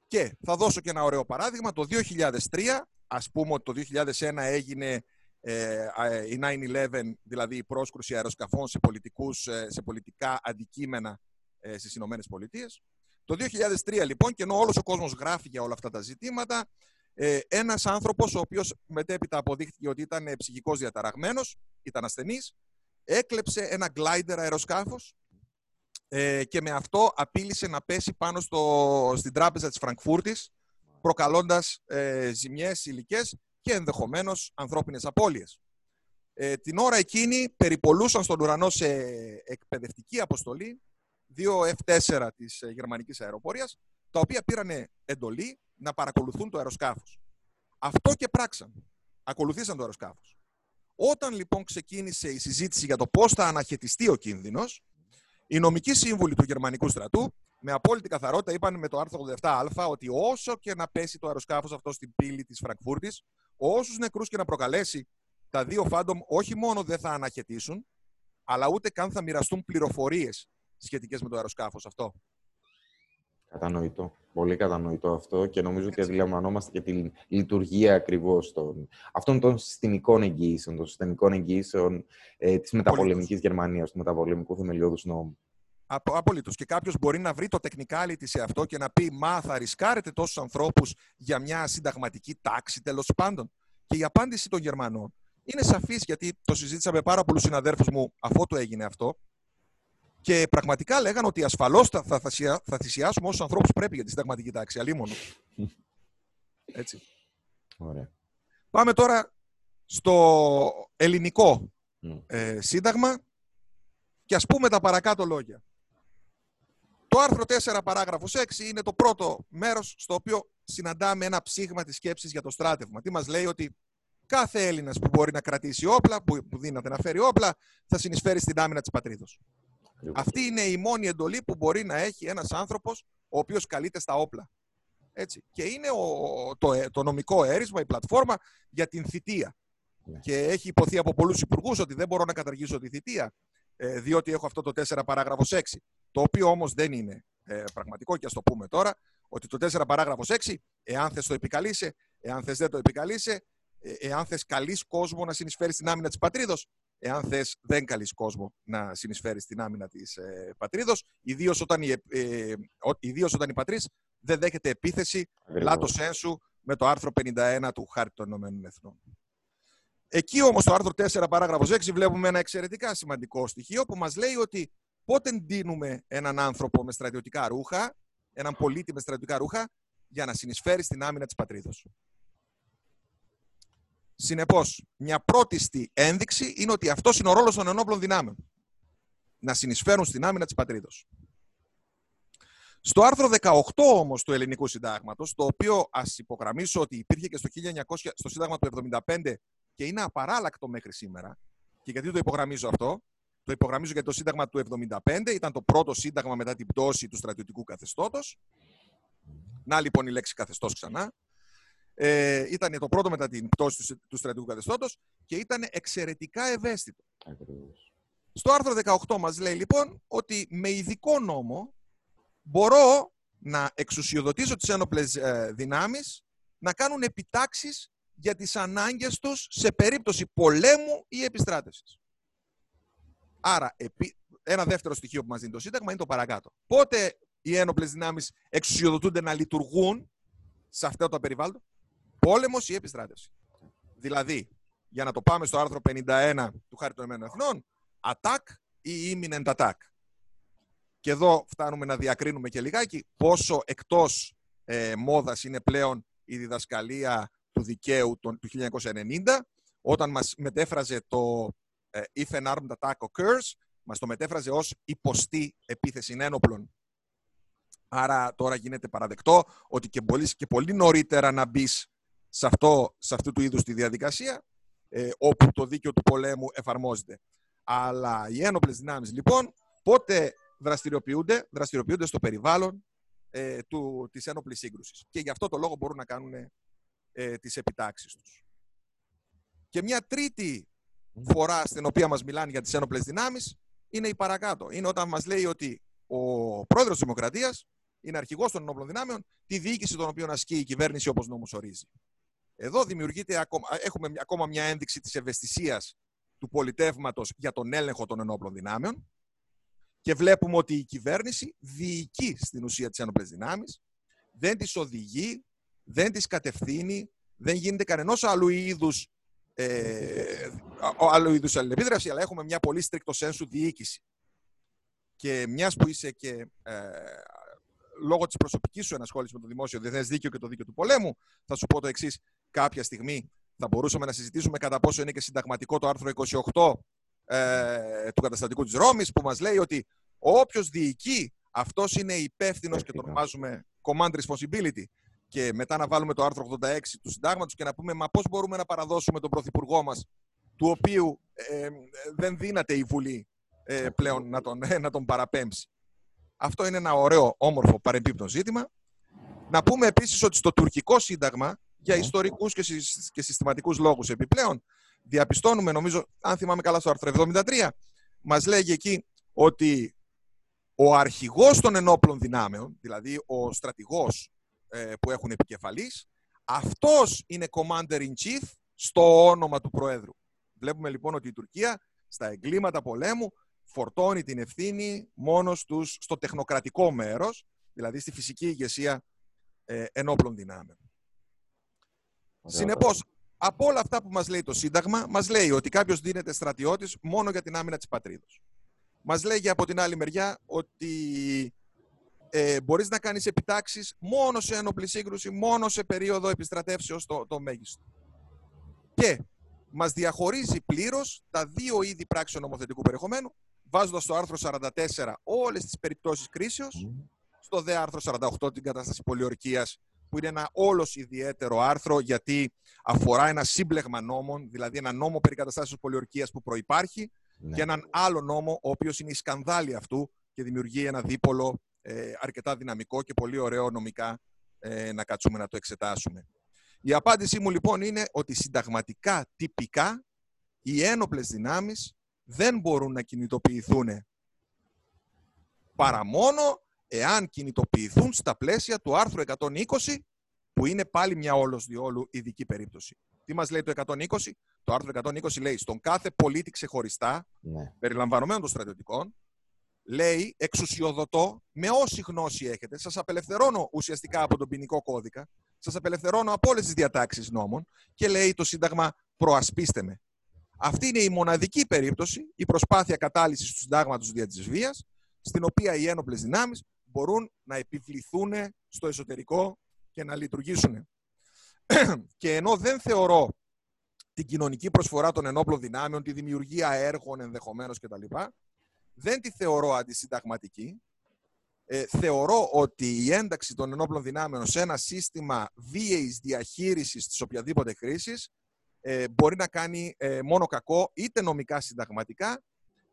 Και θα δώσω και ένα ωραίο παράδειγμα. Το 2003, ας πούμε ότι το 2001 έγινε ε, η 9-11, δηλαδή η πρόσκρουση αεροσκαφών σε, πολιτικούς, ε, σε πολιτικά αντικείμενα ε, στις Ηνωμένες Πολιτείες. Το 2003 λοιπόν, και ενώ όλος ο κόσμος γράφει για όλα αυτά τα ζητήματα, ε, ένας άνθρωπος ο οποίος μετέπειτα αποδείχθηκε ότι ήταν ε, ψυχικός διαταραγμένος, ήταν ασθενής, έκλεψε ένα glider αεροσκάφος ε, και με αυτό απείλησε να πέσει πάνω στο, στην τράπεζα της Φραγκφούρτης, προκαλώντας ε, ζημιές υλικές και ενδεχομένως ανθρώπινες απώλειες. Ε, την ώρα εκείνη περιπολούσαν στον ουρανό σε εκπαιδευτική αποστολή δύο F4 της ε, γερμανικής αεροπορίας, τα οποία πήραν εντολή να παρακολουθούν το αεροσκάφος. Αυτό και πράξαν. Ακολουθήσαν το αεροσκάφος. Όταν λοιπόν ξεκίνησε η συζήτηση για το πώς θα αναχαιτιστεί ο κίνδυνος, οι νομικοί σύμβουλοι του γερμανικού στρατού με απόλυτη καθαρότητα είπαν με το άρθρο 87α ότι όσο και να πέσει το αεροσκάφος αυτό στην πύλη της Φραγκφούρτης, όσους νεκρούς και να προκαλέσει, τα δύο φάντομ όχι μόνο δεν θα αναχαιτήσουν, αλλά ούτε καν θα μοιραστούν πληροφορίες σχετικές με το αεροσκάφος αυτό. Κατανοητό. Πολύ κατανοητό αυτό και νομίζω Έτσι. ότι αντιλαμβανόμαστε και τη λειτουργία ακριβώς των... αυτών των συστημικών εγγύσεων, των συστημικών εγγύσεων ε, της μεταπολεμικής Γερμανίας, του μεταπολεμικού θεμελιώδους νόμου. Απολύτως. Και κάποιος μπορεί να βρει το technicality σε αυτό και να πει Μα θα ρισκάρετε τόσους ανθρώπους για μια συνταγματική τάξη, τέλος πάντων. Και η απάντηση των Γερμανών είναι σαφής, γιατί το συζήτησα με πάρα πολλούς συναδέρφους μου αφού το έγινε αυτό. Και πραγματικά λέγανε ότι ασφαλώς θα, θα, θα θυσιάσουμε όσους ανθρώπους πρέπει για τη συνταγματική τάξη. Αλίμονο. <laughs> Έτσι. Ωραία. Πάμε τώρα στο ελληνικό ε, σύνταγμα και ας πούμε τα παρακάτω λόγια. Το άρθρο 4 παράγραφος 6 είναι το πρώτο μέρος στο οποίο συναντάμε ένα ψήγμα της σκέψης για το στράτευμα. Τι μας λέει ότι κάθε Έλληνας που μπορεί να κρατήσει όπλα, που, που δύναται να φέρει όπλα, θα συνεισφέρει στην άμυνα της πατρίδος. Αυτή είναι η μόνη εντολή που μπορεί να έχει ένας άνθρωπος ο οποίος καλείται στα όπλα. Έτσι. Και είναι ο, το, ε, το νομικό έρισμα, η πλατφόρμα για την θητεία. Ναι. Και έχει υποθεί από πολλούς υπουργούς ότι δεν μπορώ να καταργήσω τη θητεία, ε, διότι έχω αυτό το 4 παράγραφος 6. Το οποίο όμως δεν είναι ε, πραγματικό και ας το πούμε τώρα, ότι το 4 παράγραφος 6, εάν θες το επικαλείσαι, εάν θες δεν το επικαλείσαι, εάν θες καλείς κόσμο να συνεισφέρει στην άμυνα της πατρίδος, εάν θες, δεν καλείς κόσμο να συνεισφέρει στην άμυνα της ε, πατρίδος, ιδίως όταν, η, ε, ιδίως όταν η πατρίς δεν δέχεται επίθεση λάτος ένσου με το άρθρο 51 του Χάρτη των Ηνωμένων Εθνών. Εκεί όμως το άρθρο 4 παράγραφος 6 βλέπουμε ένα εξαιρετικά σημαντικό στοιχείο που μας λέει ότι πότε ντύνουμε έναν άνθρωπο με στρατιωτικά ρούχα, έναν πολίτη με στρατιωτικά ρούχα, για να συνεισφέρει στην άμυνα της πατρίδος. Συνεπώς, μια πρώτη ένδειξη είναι ότι αυτός είναι ο ρόλος των ενόπλων δυνάμεων. Να συνεισφέρουν στην άμυνα της πατρίδος. Στο άρθρο 18 όμως του ελληνικού συντάγματος, το οποίο ας υπογραμμίσω ότι υπήρχε και στο, 1900, στο σύνταγμα του 1975 και είναι απαράλλακτο μέχρι σήμερα, και γιατί το υπογραμμίζω αυτό, το υπογραμμίζω γιατί το Σύνταγμα του 1975 ήταν το πρώτο Σύνταγμα μετά την πτώση του στρατιωτικού καθεστώτος. Να λοιπόν η λέξη καθεστώς ξανά. Ε, ήταν το πρώτο μετά την πτώση του, του στρατιωτικού καθεστώτος και ήταν εξαιρετικά ευαίσθητο. Στο άρθρο 18 μας λέει λοιπόν ότι με ειδικό νόμο μπορώ να εξουσιοδοτήσω τις ένοπλες ε, δυνάμεις να κάνουν επιτάξεις για τις ανάγκες τους σε περίπτωση πολέμου ή επιστράτευσης. Άρα, ένα δεύτερο στοιχείο που μας δίνει το Σύνταγμα είναι το παρακάτω. Πότε οι ένοπλες δυνάμεις εξουσιοδοτούνται να λειτουργούν σε αυτό το περιβάλλον, πόλεμος ή επιστράτευση; Δηλαδή, για να το πάμε στο άρθρο 51 του Χάρτη των Εθνών, attack ή imminent attack. Και εδώ φτάνουμε να διακρίνουμε και λιγάκι πόσο εκτός ε, μόδας είναι πλέον η διδασκαλία του δικαίου του 1990, όταν μας μετέφραζε το ε, if an armed attack occurs, μας το μετέφραζε ως υποστή επίθεση ένοπλων. Άρα τώρα γίνεται παραδεκτό ότι και πολύ, και πολύ νωρίτερα να μπει σε, αυτό, σε αυτού του είδους τη διαδικασία, ε, όπου το δίκαιο του πολέμου εφαρμόζεται. Αλλά οι ένοπλες δυνάμεις λοιπόν πότε δραστηριοποιούνται, δραστηριοποιούνται στο περιβάλλον ε, του, της ένοπλης σύγκρουσης. Και γι' αυτό το λόγο μπορούν να κάνουν ε, τις επιτάξεις τους. Και μια τρίτη φορά στην οποία μας μιλάνε για τις ένοπλες δυνάμεις είναι η παρακάτω. Είναι όταν μας λέει ότι ο πρόεδρος της Δημοκρατίας είναι αρχηγός των ενόπλων δυνάμεων, τη διοίκηση των οποίων ασκεί η κυβέρνηση όπως νόμος ορίζει. Εδώ δημιουργείται ακόμα, έχουμε ακόμα μια ένδειξη της ευαισθησίας του πολιτεύματος για τον έλεγχο των ενόπλων δυνάμεων και βλέπουμε ότι η κυβέρνηση διοικεί στην ουσία τις ένοπλες δυνάμεις, δεν τις οδηγεί, δεν τις κατευθύνει, δεν γίνεται κανένα άλλου είδους ε, άλλου είδους αλληλεπίδραση, αλλά έχουμε μια πολύ στρικτο σένσου διοίκηση. Και μιας που είσαι και ε, λόγω της προσωπικής σου ενασχόλησης με το δημόσιο διεθνές δίκαιο και το δίκαιο του πολέμου, θα σου πω το εξής. Κάποια στιγμή θα μπορούσαμε να συζητήσουμε κατά πόσο είναι και συνταγματικό το άρθρο 28 ε, του καταστατικού της Ρώμης, που μας λέει ότι όποιος διοικεί, αυτός είναι υπεύθυνος και το ονομάζουμε command responsibility και μετά να βάλουμε το άρθρο 86 του συντάγματος και να πούμε μα πώς μπορούμε να παραδώσουμε τον Πρωθυπουργό μας του οποίου ε, δεν δύναται η Βουλή ε, πλέον να τον, ε, να τον παραπέμψει. Αυτό είναι ένα ωραίο, όμορφο παρεμπίπτον ζήτημα. Να πούμε επίσης ότι στο τουρκικό σύνταγμα, για ναι. ιστορικούς και, συ, και συστηματικούς λόγους επιπλέον, διαπιστώνουμε, νομίζω, αν θυμάμαι καλά στο άρθρο 73, μας λέγει εκεί ότι ο αρχηγός των ενόπλων δυνάμεων, δηλαδή ο στρατηγός ε, που έχουν επικεφαλής. Αυτός είναι commander in chief στο όνομα του Προέδρου. Βλέπουμε λοιπόν ότι η Τουρκία στα εγκλήματα πολέμου φορτώνει την ευθύνη μόνος στους, στο τεχνοκρατικό μέρος, δηλαδή στη φυσική ηγεσία ε, ενόπλων δυνάμεων. Συνεπώς, από όλα αυτά που μας λέει το Σύνταγμα, μας λέει ότι κάποιος δίνεται στρατιώτης μόνο για την άμυνα της πατρίδος. Μας λέγει από την άλλη μεριά ότι ε, μπορείς να κάνεις επιτάξεις μόνο σε ένοπλη σύγκρουση, μόνο σε περίοδο επιστρατεύσεως το, το μέγιστο. Και μας διαχωρίζει πλήρως τα δύο είδη πράξεων νομοθετικού περιεχομένου, βάζοντας στο άρθρο 44 όλες τις περιπτώσεις κρίσεως, στο δε άρθρο 48 την κατάσταση πολιορκίας, που είναι ένα όλος ιδιαίτερο άρθρο γιατί αφορά ένα σύμπλεγμα νόμων, δηλαδή ένα νόμο περί καταστάσεως πολιορκίας που προϋπάρχει ναι. και έναν άλλο νόμο, ο οποίος είναι η σκανδάλη αυτού και δημιουργεί ένα δίπολο ε, αρκετά δυναμικό και πολύ ωραίο νομικά ε, να κάτσουμε να το εξετάσουμε. Η απάντησή μου λοιπόν είναι ότι συνταγματικά τυπικά οι ένοπλες δυνάμεις δεν μπορούν να κινητοποιηθούν παρά μόνο εάν κινητοποιηθούν στα πλαίσια του άρθρου 120 που είναι πάλι μια όλος διόλου ειδική περίπτωση. Τι μας λέει το 120? Το άρθρο 120 λέει στον κάθε πολίτη ξεχωριστά, ναι. περιλαμβανομένων των στρατιωτικών, λέει εξουσιοδοτώ με όση γνώση έχετε. Σας απελευθερώνω ουσιαστικά από τον ποινικό κώδικα. Σας απελευθερώνω από όλες τις διατάξεις νόμων και λέει το Σύνταγμα προασπίστε με. Αυτή είναι η μοναδική περίπτωση, η προσπάθεια κατάλυσης του συντάγματος δια της βίας, στην οποία οι ένοπλες δυνάμεις μπορούν να επιβληθούν στο εσωτερικό και να λειτουργήσουν. και ενώ δεν θεωρώ την κοινωνική προσφορά των ενόπλων δυνάμεων, τη δημιουργία έργων ενδεχομένως κτλ. Δεν τη θεωρώ αντισυνταγματική. Ε, θεωρώ ότι η ένταξη των ενόπλων δυνάμεων σε ένα σύστημα βίαιης διαχείρισης της οποιαδήποτε κρίσης ε, μπορεί να κάνει ε, μόνο κακό είτε νομικά συνταγματικά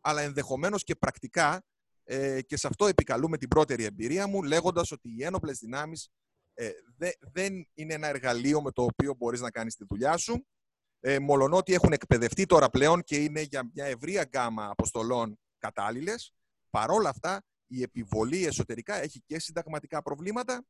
αλλά ενδεχομένως και πρακτικά ε, και σε αυτό επικαλούμε την πρώτερη εμπειρία μου λέγοντας ότι οι ένοπλες δυνάμεις ε, δεν είναι ένα εργαλείο με το οποίο μπορείς να κάνεις τη δουλειά σου ε, μολονότι έχουν εκπαιδευτεί τώρα πλέον και είναι για μια ευρεία γκάμα αποστολών κατάλληλες. Παρόλα αυτά, η επιβολή εσωτερικά έχει και συνταγματικά προβλήματα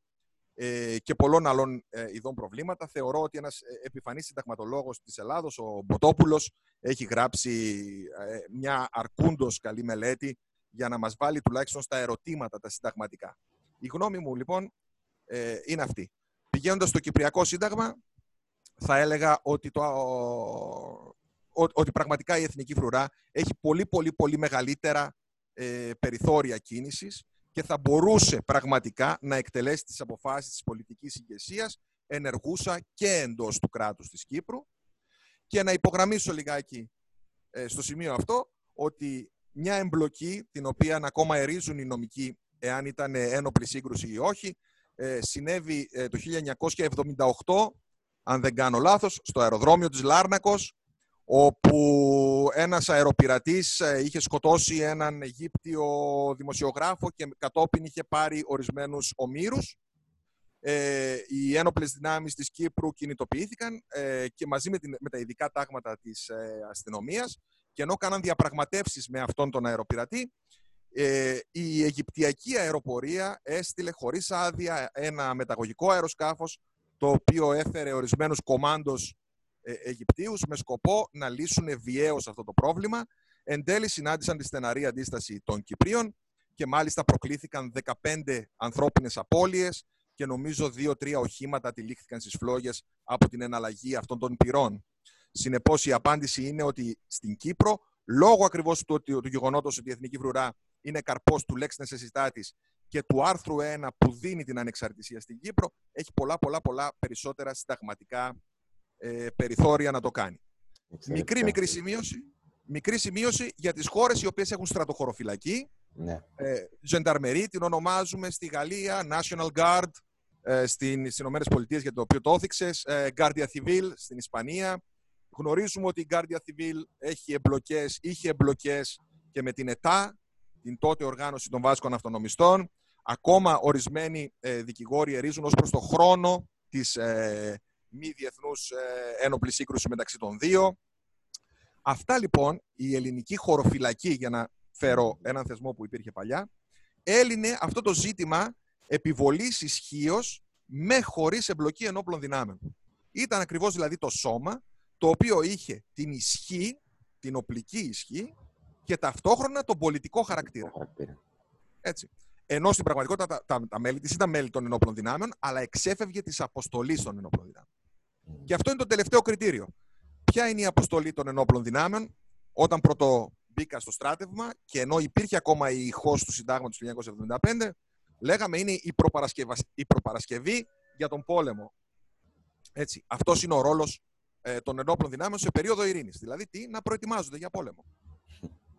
ε, και πολλών άλλων ε, ειδών προβλήματα. Θεωρώ ότι ένας ε, επιφανής συνταγματολόγος της Ελλάδος, ο Μποτόπουλος, έχει γράψει ε, μια αρκούντος καλή μελέτη για να μας βάλει τουλάχιστον στα ερωτήματα τα συνταγματικά. Η γνώμη μου, λοιπόν, ε, είναι αυτή. Πηγαίνοντας στο Κυπριακό Σύνταγμα, θα έλεγα ότι, το, ότι πραγματικά η Εθνική Φρουρά έχει πολύ, πολύ, πολύ μεγαλύτερα ε, περιθώρια κίνησης και θα μπορούσε πραγματικά να εκτελέσει τις αποφάσεις της πολιτικής ηγεσίας ενεργούσα και εντός του κράτους της Κύπρου. Και να υπογραμμίσω λιγάκι ε, στο σημείο αυτό ότι μια εμπλοκή την οποία ακόμα ερίζουν οι νομικοί εάν ήταν ένοπλη σύγκρουση ή όχι ε, συνέβη το 1978 αν δεν κάνω λάθος, στο αεροδρόμιο της Λάρνακος, όπου ένας αεροπειρατής ε, είχε σκοτώσει έναν Αιγύπτιο δημοσιογράφο και κατόπιν είχε πάρει ορισμένους ομήρους. Ε, οι ένοπλες δυνάμεις της Κύπρου κινητοποιήθηκαν ε, και μαζί με, την, με τα ειδικά τάγματα της ε, αστυνομίας και ενώ κάναν διαπραγματεύσεις με αυτόν τον αεροπειρατή, ε, η Αιγυπτιακή αεροπορία έστειλε χωρίς άδεια ένα μεταγωγικό αεροσκάφος το οποίο έφερε ορισμένους κομάντος ε, Αιγυπτίους με σκοπό να λύσουν βιαίως αυτό το πρόβλημα. Εν τέλει συνάντησαν τη στεναρή αντίσταση των Κυπρίων και μάλιστα προκλήθηκαν 15 ανθρώπινες απώλειες και νομίζω 2-3 οχήματα τυλίχθηκαν στις φλόγες από την εναλλαγή αυτών των πυρών. Συνεπώς η απάντηση είναι ότι στην Κύπρο, λόγω ακριβώς του, του, του γεγονότος ότι η Εθνική Βρουρά είναι καρπός του λέξη νεσεσιτάτης και του άρθρου 1 που δίνει την ανεξαρτησία στην Κύπρο έχει πολλά πολλά πολλά περισσότερα συνταγματικά ε, περιθώρια να το κάνει. Μικρή μικρή σημείωση, μικρή σημείωση για τις χώρες οι οποίες έχουν στρατοχωροφυλακή. Ναι. Ε, την ονομάζουμε στη Γαλλία, National Guard, ε, στις Ηνωμένες Πολιτείες για το οποίο το όθηξες, ε, Guardia Civil στην Ισπανία. Γνωρίζουμε ότι η Guardia Civil έχει εμπλοκές, είχε εμπλοκές και με την ΕΤΑ, την τότε οργάνωση των βάσκων αυτονομιστών. Ακόμα ορισμένοι ε, δικηγόροι ερίζουν ως προς το χρόνο της ε, μη διεθνούς ε, ένοπλης σύγκρουση μεταξύ των δύο. Αυτά λοιπόν, η ελληνική χωροφυλακή, για να φέρω έναν θεσμό που υπήρχε παλιά, έλυνε αυτό το ζήτημα επιβολής ισχύως με χωρίς εμπλοκή ενόπλων δυνάμεων. Ήταν ακριβώς δηλαδή το σώμα το οποίο είχε την ισχύ, την οπλική ισχύ και ταυτόχρονα τον πολιτικό χαρακτήρα. Έτσι. Ενώ στην πραγματικότητα τα, τα, τα μέλη της ήταν μέλη των ενόπλων δυνάμεων, αλλά εξέφευγε της αποστολής των ενόπλων δυνάμεων. Και αυτό είναι το τελευταίο κριτήριο. Ποια είναι η αποστολή των ενόπλων δυνάμεων όταν πρώτο μπήκα στο στράτευμα και ενώ υπήρχε ακόμα η ηχός του συντάγματος του 1975, λέγαμε είναι η, η προπαρασκευή για τον πόλεμο. Έτσι. Αυτός είναι ο ρόλος ε, των ενόπλων δυνάμεων σε περίοδο ειρήνης. Δηλαδή τι, να προετοιμάζονται για πόλεμο.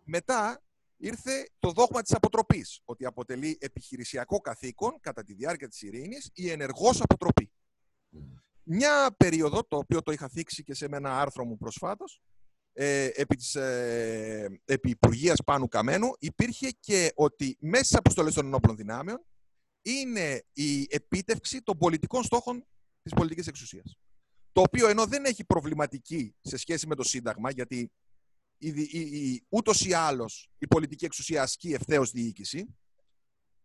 Μετά ήρθε το δόγμα της αποτροπής, ότι αποτελεί επιχειρησιακό καθήκον κατά τη διάρκεια της ειρήνης η ενεργός αποτροπή. Μια περίοδο, το οποίο το είχα θίξει και σε ένα άρθρο μου προσφάτως, ε, επί της ε, επί Υπουργείας Πάνου Καμένου, υπήρχε και ότι μέσα στις αποστολές των ενόπλων δυνάμεων είναι η επίτευξη των πολιτικών στόχων της πολιτικής εξουσίας. Το οποίο ενώ δεν έχει προβληματική σε σχέση με το Σύνταγμα, γιατί ούτως ή άλλως η πολιτική εξουσία ασκεί ευθέως διοίκηση.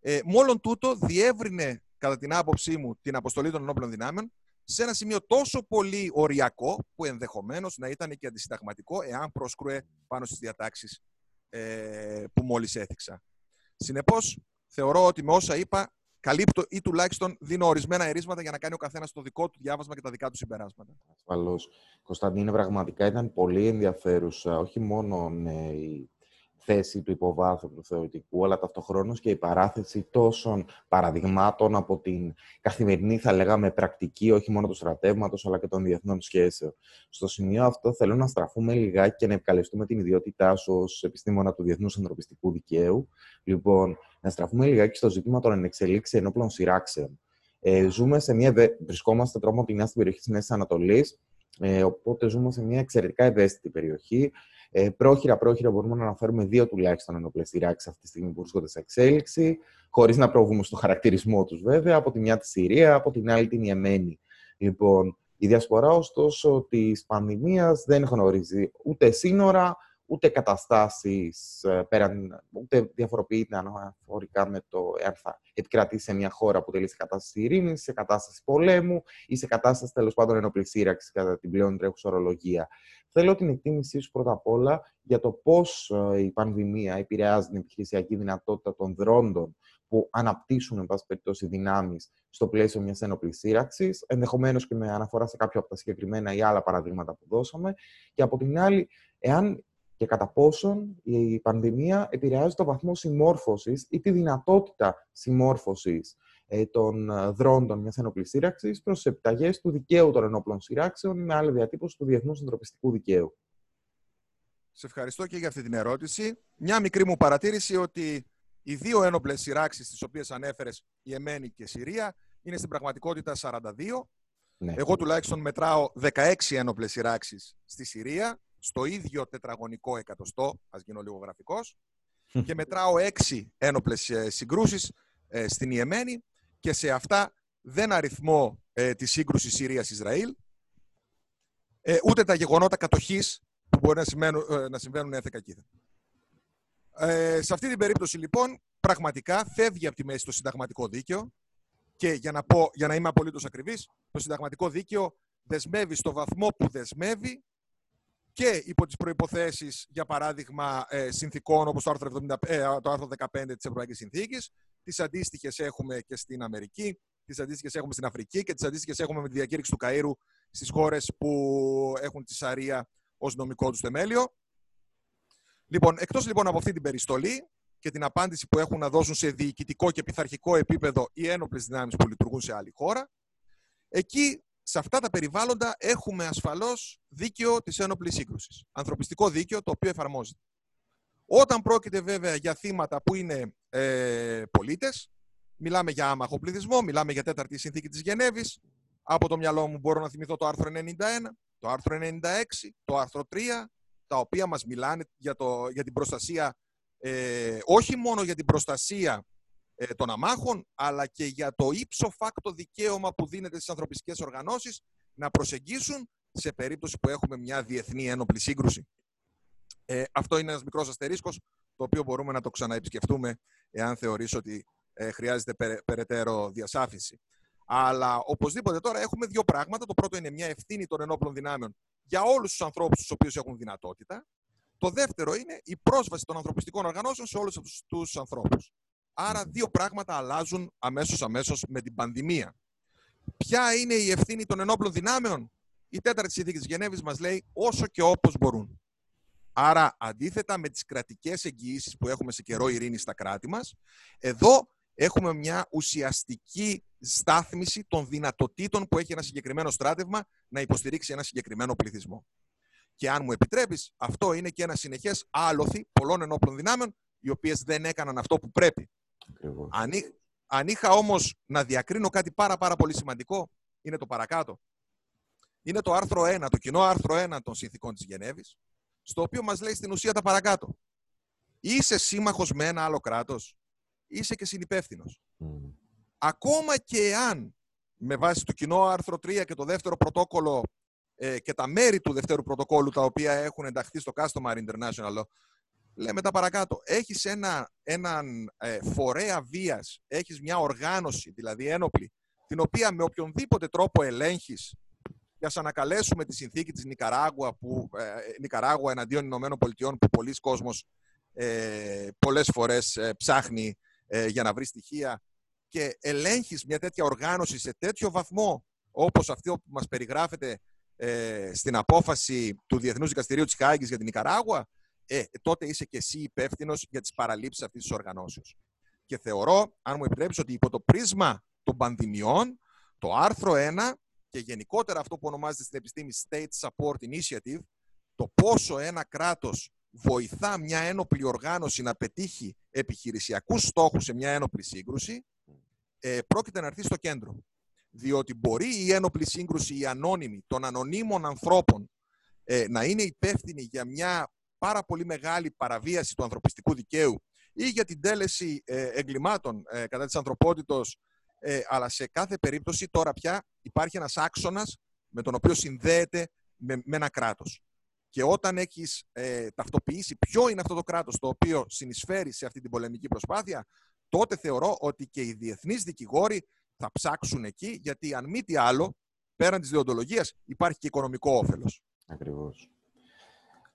Ε, μόλον τούτο διεύρυνε, κατά την άποψή μου, την αποστολή των ενόπλων δυνάμεων σε ένα σημείο τόσο πολύ οριακό, που ενδεχομένως να ήταν και αντισυνταγματικό, εάν πρόσκρουε πάνω στις διατάξεις ε, που μόλις έθιξα. Συνεπώς, θεωρώ ότι με όσα είπα, καλύπτω ή τουλάχιστον δίνω ορισμένα ερίσματα για να κάνει ο καθένας το δικό του διάβασμα και τα δικά του συμπεράσματα. Ασφαλώς. Κωνσταντίνε, πραγματικά ήταν πολύ ενδιαφέρουσα όχι μόνο ναι, η θέση του υποβάθρου του θεωρητικού, αλλά ταυτοχρόνως και η παράθεση τόσων παραδειγμάτων από την καθημερινή, θα λέγαμε, πρακτική, όχι μόνο του στρατεύματος, αλλά και των διεθνών σχέσεων. Στο σημείο αυτό θέλω να στραφούμε λιγάκι και να επικαλεστούμε την ιδιότητά σου ως επιστήμονα του Διεθνούς Ανθρωπιστικού Δικαίου. Λοιπόν, να στραφούμε λιγάκι στο ζήτημα των ενεξελίξεων ενόπλων σειράξεων. Ε, ζούμε σε μια, βρισκόμαστε τρόμο στην περιοχή της Μέσης Ανατολής, ε, οπότε ζούμε σε μια εξαιρετικά ευαίσθητη περιοχή. Ε, πρόχειρα, πρόχειρα μπορούμε να αναφέρουμε δύο τουλάχιστον ενόπλε σειράξει αυτή τη στιγμή που βρίσκονται σε εξέλιξη, χωρίς να προβούμε στο χαρακτηρισμό τους βέβαια. Από τη μια τη Συρία, από την άλλη την Ιεμένη. Λοιπόν, η διασπορά ωστόσο της πανδημίας δεν γνωρίζει ούτε σύνορα, ούτε καταστάσεις ε, πέραν, ούτε διαφοροποιείται αναφορικά με το εάν θα επικρατήσει σε μια χώρα που τελεί σε κατάσταση ειρήνης, σε κατάσταση πολέμου ή σε κατάσταση τέλος πάντων ενόπλης σύραξης κατά την πλέον τρέχουσα ορολογία. Θέλω την εκτίμησή σου πρώτα απ' όλα για το πώς ε, η πανδημία επηρεάζει την επιχειρησιακή δυνατότητα των δρόντων που αναπτύσσουν, εν πάση περιπτώσει, δυνάμεις στο πλαίσιο μιας ένοπλη σύραξης, ενδεχομένως και με αναφορά σε κάποια από τα συγκεκριμένα ή άλλα παραδείγματα που δώσαμε. Και από την άλλη, εάν και κατά πόσον η πανδημία επηρεάζει το βαθμό συμμόρφωσης ή τη δυνατότητα συμμόρφωσης ε, των ε, δρόντων μιας ενόπλης σύραξης προς τις επιταγές του δικαίου των ενόπλων σειράξεων με άλλη διατύπωση του Διεθνούς Ανθρωπιστικού Δικαίου. Σε ευχαριστώ και για αυτή την ερώτηση. Μια μικρή μου παρατήρηση ότι οι δύο ένοπλες σειράξεις τις οποίες ανέφερες, η Εμένη και η Συρία, είναι στην πραγματικότητα 42. Ναι. Εγώ τουλάχιστον μετράω 16 ένοπλες σειράξεις στη Συρία στο ίδιο τετραγωνικό εκατοστό, ας γίνω λίγο γραφικός, και μετράω έξι ένοπλες ε, συγκρούσεις ε, στην Ιεμένη και σε αυτά δεν αριθμό ε, τη σύγκρουση Συρίας-Ισραήλ, ε, ούτε τα γεγονότα κατοχής που μπορεί να, σημαίνουν, ε, να συμβαίνουν έθεκα κοίτα. Ε, σε αυτή την περίπτωση λοιπόν πραγματικά φεύγει από τη μέση το συνταγματικό δίκαιο και για να, πω, για να είμαι απολύτως ακριβής, το συνταγματικό δίκαιο δεσμεύει στο βαθμό που δεσμεύει και υπό τις προϋποθέσεις, για παράδειγμα, ε, συνθήκων όπως το άρθρο, 70, ε, το άρθρο 15 της Ευρωπαϊκής Συνθήκης. Τις αντίστοιχες έχουμε και στην Αμερική, τις αντίστοιχες έχουμε στην Αφρική και τις αντίστοιχες έχουμε με τη διακήρυξη του Καΐρου στις χώρες που έχουν τη Σαρία ως νομικό τους θεμέλιο. Λοιπόν, εκτός λοιπόν από αυτή την περιστολή και την απάντηση που έχουν να δώσουν σε διοικητικό και πειθαρχικό επίπεδο οι ένοπλες δυνάμεις που λειτουργούν σε άλλη χώρα, εκεί σε αυτά τα περιβάλλοντα έχουμε ασφαλώς δίκαιο της ένοπλης σύγκρουσης. Ανθρωπιστικό δίκαιο το οποίο εφαρμόζεται. Όταν πρόκειται βέβαια για θύματα που είναι ε, πολίτες, μιλάμε για άμαχο πληθυσμό, μιλάμε για τέταρτη συνθήκη της Γενέβης, από το μυαλό μου μπορώ να θυμηθώ το άρθρο 91, το άρθρο 96, το άρθρο 3, τα οποία μας μιλάνε για, το, για την προστασία, ε, όχι μόνο για την προστασία ε, των αμάχων, αλλά και για το ύψο φάκτο δικαίωμα που δίνεται στις ανθρωπιστικές οργανώσεις να προσεγγίσουν σε περίπτωση που έχουμε μια διεθνή ένοπλη σύγκρουση. Ε, αυτό είναι ένας μικρός αστερίσκος, το οποίο μπορούμε να το ξαναεπισκεφτούμε εάν θεωρήσω ότι ε, χρειάζεται περαιτέρω διασάφηση. Αλλά οπωσδήποτε τώρα έχουμε δύο πράγματα. Το πρώτο είναι μια ευθύνη των ενόπλων δυνάμεων για όλους τους ανθρώπους τους οποίους έχουν δυνατότητα. Το δεύτερο είναι η πρόσβαση των ανθρωπιστικών οργανώσεων σε όλους αυτούς τους ανθρώπους. Άρα δύο πράγματα αλλάζουν αμέσως αμέσως με την πανδημία. Ποια είναι η ευθύνη των ενόπλων δυνάμεων; Η τέταρτη συνθήκη της Γενέβης μας λέει όσο και όπως μπορούν. Άρα αντίθετα με τις κρατικές εγγυήσεις που έχουμε σε καιρό ειρήνης στα κράτη μας, εδώ έχουμε μια ουσιαστική στάθμιση των δυνατοτήτων που έχει ένα συγκεκριμένο στράτευμα να υποστηρίξει ένα συγκεκριμένο πληθυσμό. Και αν μου επιτρέπεις, αυτό είναι και ένα συνεχές άλοθη πολλών ενόπλων δυνάμεων, οι οποίες δεν έκαναν αυτό που πρέπει. Αν, αν είχα όμως να διακρίνω κάτι πάρα πάρα πολύ σημαντικό, είναι το παρακάτω. Είναι το άρθρο 1, το κοινό άρθρο 1 των συνθήκων της Γενέβης, στο οποίο μας λέει στην ουσία τα παρακάτω. Είσαι σύμμαχος με ένα άλλο κράτος, είσαι και συνυπεύθυνος. Ακόμα και αν με βάση το κοινό άρθρο 3 και το δεύτερο πρωτόκολλο ε, και τα μέρη του δεύτερου πρωτοκόλλου τα οποία έχουν ενταχθεί στο Customary International Law Λέμε τα παρακάτω. Έχεις ένα, έναν ε, φορέα βίας, έχεις μια οργάνωση, δηλαδή ένοπλη, την οποία με οποιονδήποτε τρόπο ελέγχεις για να ανακαλέσουμε τη συνθήκη της Νικαράγουα, που, ε, Νικαράγουα εναντίον Ηνωμένων Πολιτειών, που πολλοί κόσμος ε, πολλές φορές ε, ψάχνει ε, για να βρει στοιχεία και ελέγχεις μια τέτοια οργάνωση σε τέτοιο βαθμό όπως αυτό που μας περιγράφεται ε, στην απόφαση του Διεθνούς Δικαστηρίου της Χάγης για την Ικαράγουα, ε, τότε είσαι και εσύ υπεύθυνος για τις παραλήψεις αυτής της οργανώσεως. Και θεωρώ, αν μου επιτρέψεις, ότι υπό το πρίσμα των πανδημιών, το άρθρο 1 και γενικότερα αυτό που ονομάζεται στην επιστήμη State Support Initiative, το πόσο ένα κράτος βοηθά μια ένοπλη οργάνωση να πετύχει επιχειρησιακούς στόχους σε μια ένοπλη σύγκρουση, ε, πρόκειται να έρθει στο κέντρο. Διότι μπορεί η ένοπλη σύγκρουση, η ανώνυμη των ανωνύμων ανθρώπων, ε, να είναι υπεύθυνη για μια πάρα πολύ μεγάλη παραβίαση του ανθρωπιστικού δικαίου ή για την τέλεση ε, εγκλημάτων ε, κατά της ανθρωπότητος, ε, αλλά σε κάθε περίπτωση τώρα πια υπάρχει ένας άξονας με τον οποίο συνδέεται με, με ένα κράτος. Και όταν έχεις ε, ταυτοποιήσει ποιο είναι αυτό το κράτος το οποίο συνεισφέρει σε αυτή την πολεμική προσπάθεια, τότε θεωρώ ότι και οι διεθνείς δικηγόροι θα ψάξουν εκεί, γιατί αν μη τι άλλο, πέραν της διοντολογίας, υπάρχει και οικονομικό όφελος. Ακριβώς.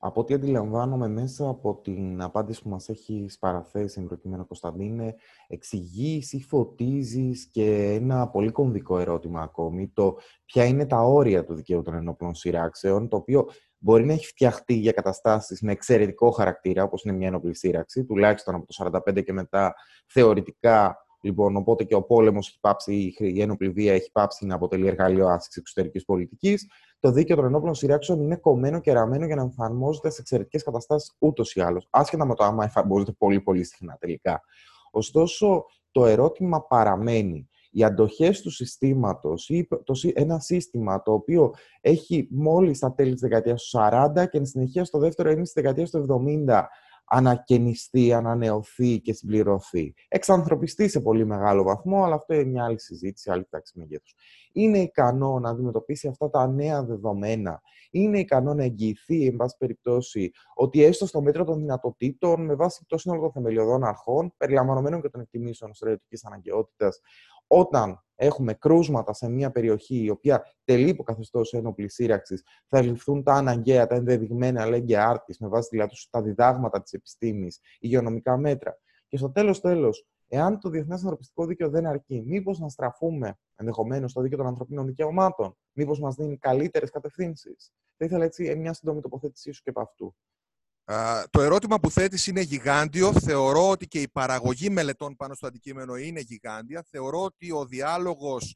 Από ό,τι αντιλαμβάνομαι μέσα από την απάντηση που μας έχεις παραθέσει, προκειμένου Κωνσταντίνε, εξηγείς ή φωτίζεις και ένα πολύ κομβικό ερώτημα ακόμη, το ποια είναι τα όρια του δικαίου των ενόπλων σειράξεων, το οποίο μπορεί να έχει φτιαχτεί για καταστάσεις με εξαιρετικό χαρακτήρα, όπως είναι μια ενόπλη σύραξη, τουλάχιστον από το 1945 και μετά θεωρητικά Λοιπόν, οπότε και ο πόλεμος έχει πάψει, η ένοπλη βία έχει πάψει να αποτελεί εργαλείο άσκησης εξωτερικής πολιτικής. Το δίκαιο των ενόπλων σειράξεων είναι κομμένο και ραμμένο για να εφαρμόζεται σε εξαιρετικές καταστάσεις ούτως ή άλλως. Άσχετα με το άμα εφαρμόζεται πολύ, πολύ συχνά τελικά. Ωστόσο, το ερώτημα παραμένει. Οι αντοχές του συστήματος ή το, ένα σύστημα το οποίο έχει μόλις στα τέλη της δεκαετίας του 40 και εν συνεχεία στο δεύτερο ήμιση της δεκαετίας του 70 ανακαινιστεί, ανανεωθεί και συμπληρωθεί. Εξανθρωπιστεί σε πολύ μεγάλο βαθμό, αλλά αυτό είναι μια άλλη συζήτηση, άλλη τάξη μεγέθους. Είναι ικανό να αντιμετωπίσει αυτά τα νέα δεδομένα; Είναι ικανό να εγγυηθεί, εν πάση περιπτώσει, ότι έστω στο μέτρο των δυνατοτήτων, με βάση το σύνολο των θεμελιωδών αρχών, περιλαμβανομένων και των εκτιμήσεων στρατιωτικής αναγκαιότητας, όταν έχουμε κρούσματα σε μια περιοχή η οποία τελεί υπό καθεστώς ένοπλη σύραξη, θα ληφθούν τα αναγκαία, τα ενδεδειγμένα λέγγια άρτης με βάση δηλαδή τα διδάγματα της επιστήμης, υγειονομικά μέτρα. Και στο τέλος, τέλος, εάν το Διεθνές Ανθρωπιστικό Δίκαιο δεν αρκεί, μήπως να στραφούμε ενδεχομένως στο δίκαιο των ανθρωπίνων δικαιωμάτων, μήπως μας δίνει καλύτερες κατευθύνσεις; Θα ήθελα έτσι μια σύντομη τοποθέτησή σου και από αυτού το ερώτημα που θέτεις είναι γιγάντιο. Θεωρώ ότι και η παραγωγή μελετών πάνω στο αντικείμενο είναι γιγάντια. Θεωρώ ότι ο διάλογος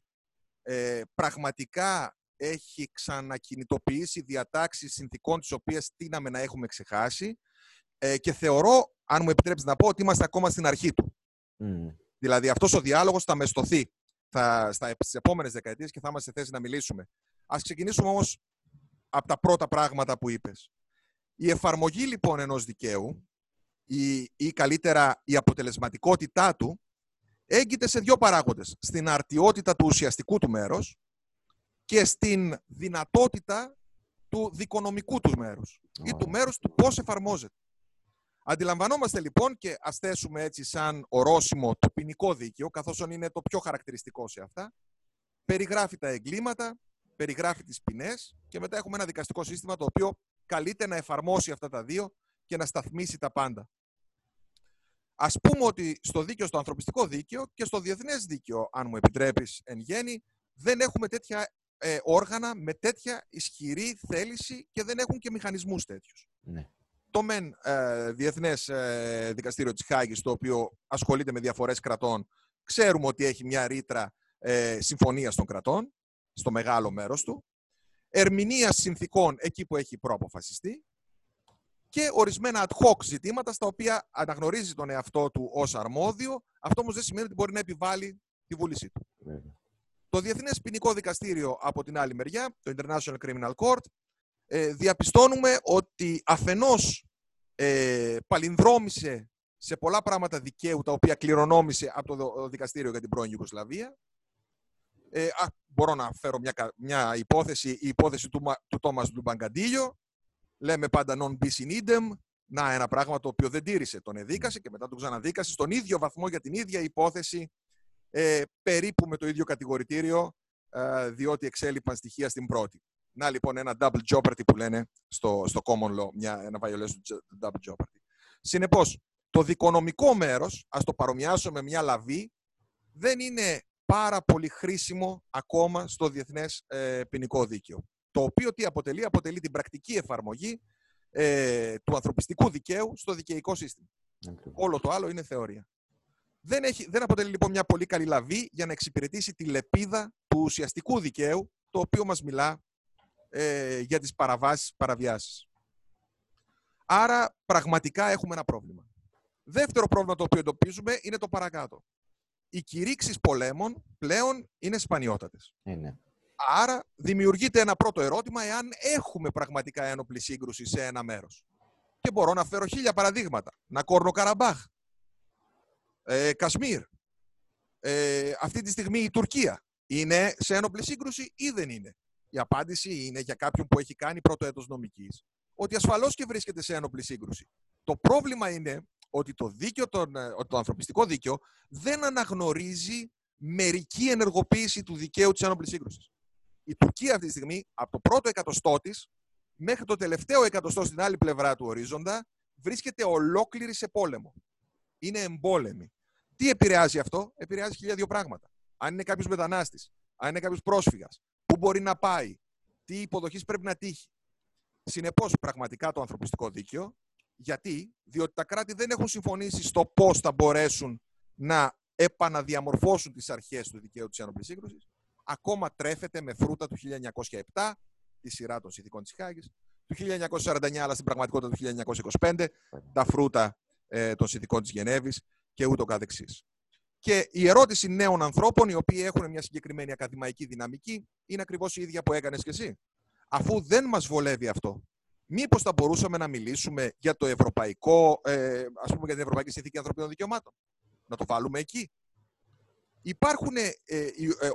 ε, πραγματικά έχει ξανακινητοποιήσει διατάξεις συνθήκων τις οποίες τίναμε να έχουμε ξεχάσει ε, και θεωρώ, αν μου επιτρέψεις να πω, ότι είμαστε ακόμα στην αρχή του. Δηλαδή αυτός ο διάλογος θα μεστοθεί θα, στα, στις επόμενες δεκαετίες και θα είμαστε σε θέση να μιλήσουμε. Ας ξεκινήσουμε όμως από τα πρώτα πράγματα που είπες. Η εφαρμογή λοιπόν ενός δικαίου ή, ή καλύτερα η αποτελεσματικότητά του έγκυται σε δύο παράγοντες. Στην αρτιότητα του ουσιαστικού του μέρους και στην δυνατότητα του δικονομικού του μέρους ή του μέρους του πώς εφαρμόζεται. Αντιλαμβανόμαστε λοιπόν και ας θέσουμε έτσι σαν ορόσημο το ποινικό δίκαιο, καθώς είναι το πιο χαρακτηριστικό σε αυτά, περιγράφει τα εγκλήματα, περιγράφει τις ποινές και μετά έχουμε ένα δικαστικό σύστημα το οποίο καλείται να εφαρμόσει αυτά τα δύο και να σταθμίσει τα πάντα. Α πούμε ότι στο δίκαιο, στο ανθρωπιστικό δίκαιο και στο διεθνές δίκαιο, αν μου επιτρέπεις εν γέννη, δεν έχουμε τέτοια ε, όργανα με τέτοια ισχυρή θέληση και δεν έχουν και μηχανισμούς τέτοιους. Ναι. Το ΜΕΝ ε, Διεθνές ε, Δικαστήριο της Χάγης, το οποίο ασχολείται με διαφορές κρατών, ξέρουμε ότι έχει μια ρήτρα ε, συμφωνίας των κρατών, στο μεγάλο μέρος του ερμηνεία συνθήκων εκεί που έχει προαποφασιστεί και ορισμένα ad hoc ζητήματα στα οποία αναγνωρίζει τον εαυτό του ως αρμόδιο. Αυτό όμως δεν σημαίνει ότι μπορεί να επιβάλλει τη βούλησή του. Το Διεθνές Ποινικό Δικαστήριο από την άλλη μεριά, το International Criminal Court, ε, διαπιστώνουμε ότι αφενός ε, παλινδρόμησε σε πολλά πράγματα δικαίου τα οποία κληρονόμησε από το δικαστήριο για την πρώην Ιουγκοσλαβία ε, α, μπορώ να φέρω μια, μια υπόθεση, η υπόθεση του, του Τόμας Ντουμπαγκαντήλιο. Λέμε πάντα non bis in idem. Να, ένα πράγμα το οποίο δεν τήρησε. Τον εδίκασε και μετά τον ξαναδίκασε στον ίδιο βαθμό για την ίδια υπόθεση, ε, περίπου με το ίδιο κατηγορητήριο, ε, διότι εξέλιπαν στοιχεία στην πρώτη. Να λοιπόν ένα double jeopardy που λένε στο, στο common law, μια, ένα violation double jeopardy. Συνεπώς, το δικονομικό μέρος, ας το παρομοιάσω με μια λαβή, δεν είναι πάρα πολύ χρήσιμο ακόμα στο διεθνές ε, ποινικό δίκαιο. Το οποίο τι αποτελεί, αποτελεί την πρακτική εφαρμογή ε, του ανθρωπιστικού δικαίου στο δικαιικό σύστημα. Όλο το άλλο είναι θεωρία. Δεν, έχει, δεν αποτελεί λοιπόν μια πολύ καλή λαβή για να εξυπηρετήσει τη λεπίδα του ουσιαστικού δικαίου, το οποίο μας μιλά ε, για τις παραβάσεις, παραβιάσεις. Άρα πραγματικά έχουμε ένα πρόβλημα. Δεύτερο πρόβλημα το οποίο εντοπίζουμε είναι το παρακάτω. Οι κηρύξεις πολέμων πλέον είναι σπανιότατες. Ε, ναι. Άρα δημιουργείται ένα πρώτο ερώτημα εάν έχουμε πραγματικά ένοπλη σύγκρουση σε ένα μέρος. Και μπορώ να φέρω χίλια παραδείγματα. Νακόρνο Καραμπάχ, ε, Κασμίρ, ε, αυτή τη στιγμή η Τουρκία είναι σε ένοπλη σύγκρουση ή δεν είναι; Η απάντηση είναι για κάποιον που έχει κάνει πρώτο έτος νομικής ότι ασφαλώς και βρίσκεται σε ένοπλη σύγκρουση. Το πρόβλημα είναι ότι το, δίκαιο, ε, το ανθρωπιστικό δίκαιο δεν αναγνωρίζει μερική ενεργοποίηση του δικαίου της ένοπλης σύγκρουσης. Η Τουρκία αυτή τη στιγμή, από το πρώτο εκατοστό της μέχρι το τελευταίο εκατοστό στην άλλη πλευρά του ορίζοντα, βρίσκεται ολόκληρη σε πόλεμο. Είναι εμπόλεμη. Τι επηρεάζει αυτό, επηρεάζει χίλια δύο πράγματα. Αν είναι κάποιος μετανάστης, αν είναι κάποιος πρόσφυγας, πού μπορεί να πάει, τι υποδοχής πρέπει να τύχει. Συνεπώς, πραγματικά το ανθρωπιστικό δίκαιο, γιατί, διότι τα κράτη δεν έχουν συμφωνήσει στο πώς θα μπορέσουν να επαναδιαμορφώσουν τις αρχές του δικαίου της ένοπλης σύγκρουσης, ακόμα τρέφεται με φρούτα του 1907, τη σειρά των συνθηκών της Χάγης, του 1949, αλλά στην πραγματικότητα του 1925, τα φρούτα ε, των συνθηκών της Γενέβης και ούτω καθεξής. Και η ερώτηση νέων ανθρώπων, οι οποίοι έχουν μια συγκεκριμένη ακαδημαϊκή δυναμική, είναι ακριβώς η ίδια που έκανες και εσύ. Αφού δεν μας βολεύει αυτό, μήπως θα μπορούσαμε να μιλήσουμε για το ευρωπαϊκό, ε, ας πούμε για την Ευρωπαϊκή Συνθήκη Ανθρωπίνων Δικαιωμάτων; Να το βάλουμε εκεί. Υπάρχουν ε, ε,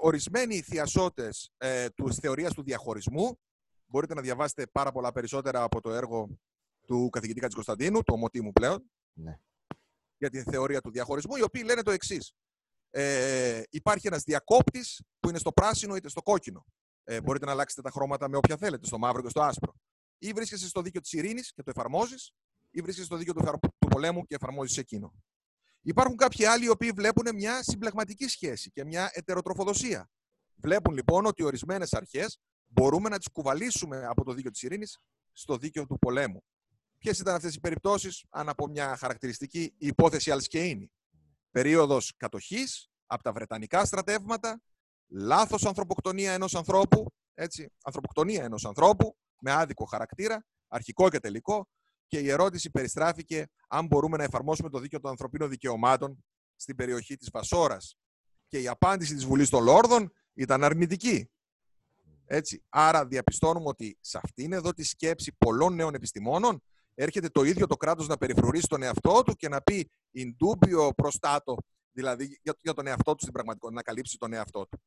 ορισμένοι θειασότες ε, της θεωρίας του διαχωρισμού. Μπορείτε να διαβάσετε πάρα πολλά περισσότερα από το έργο του καθηγητή Κωνσταντίνου, του ομοτήμου πλέον, ναι. για την θεωρία του διαχωρισμού, οι οποίοι λένε το εξής. Ε, υπάρχει ένας διακόπτης που είναι στο πράσινο είτε στο κόκκινο. Ε, μπορείτε να αλλάξετε τα χρώματα με όποια θέλετε, στο μαύρο και στο άσπρο. Ή βρίσκεσαι στο δίκαιο της ειρήνης και το εφαρμόζεις, ή βρίσκεσαι στο δίκαιο του, του πολέμου και εφαρμόζεις εκείνο. Υπάρχουν κάποιοι άλλοι οι οποίοι βλέπουν μια συμπλεγματική σχέση και μια ετεροτροφοδοσία. Βλέπουν λοιπόν ότι ορισμένες αρχές μπορούμε να τις κουβαλήσουμε από το δίκαιο της ειρήνης στο δίκαιο του πολέμου. Ποιες ήταν αυτές οι περιπτώσεις, αν από μια χαρακτηριστική η υπόθεση Αλσκεΐνη. Περίοδος κατοχής από τα Βρετανικά στρατεύματα, λάθος ανθρωποκτονία ενός ανθρώπου, έτσι, ανθρωποκτονία ενός ανθρώπου με άδικο χαρακτήρα, αρχικό και τελικό, και η ερώτηση περιστράφηκε αν μπορούμε να εφαρμόσουμε το δίκαιο των ανθρωπίνων δικαιωμάτων στην περιοχή της Βασόρας. Και η απάντηση της Βουλής των Λόρδων ήταν αρνητική. Έτσι. Άρα διαπιστώνουμε ότι σε αυτήν εδώ τη σκέψη πολλών νέων επιστημόνων έρχεται το ίδιο το κράτος να περιφρουρήσει τον εαυτό του και να πει in dubio prostato, δηλαδή για τον εαυτό του στην πραγματικότητα, να καλύψει τον εαυτό του.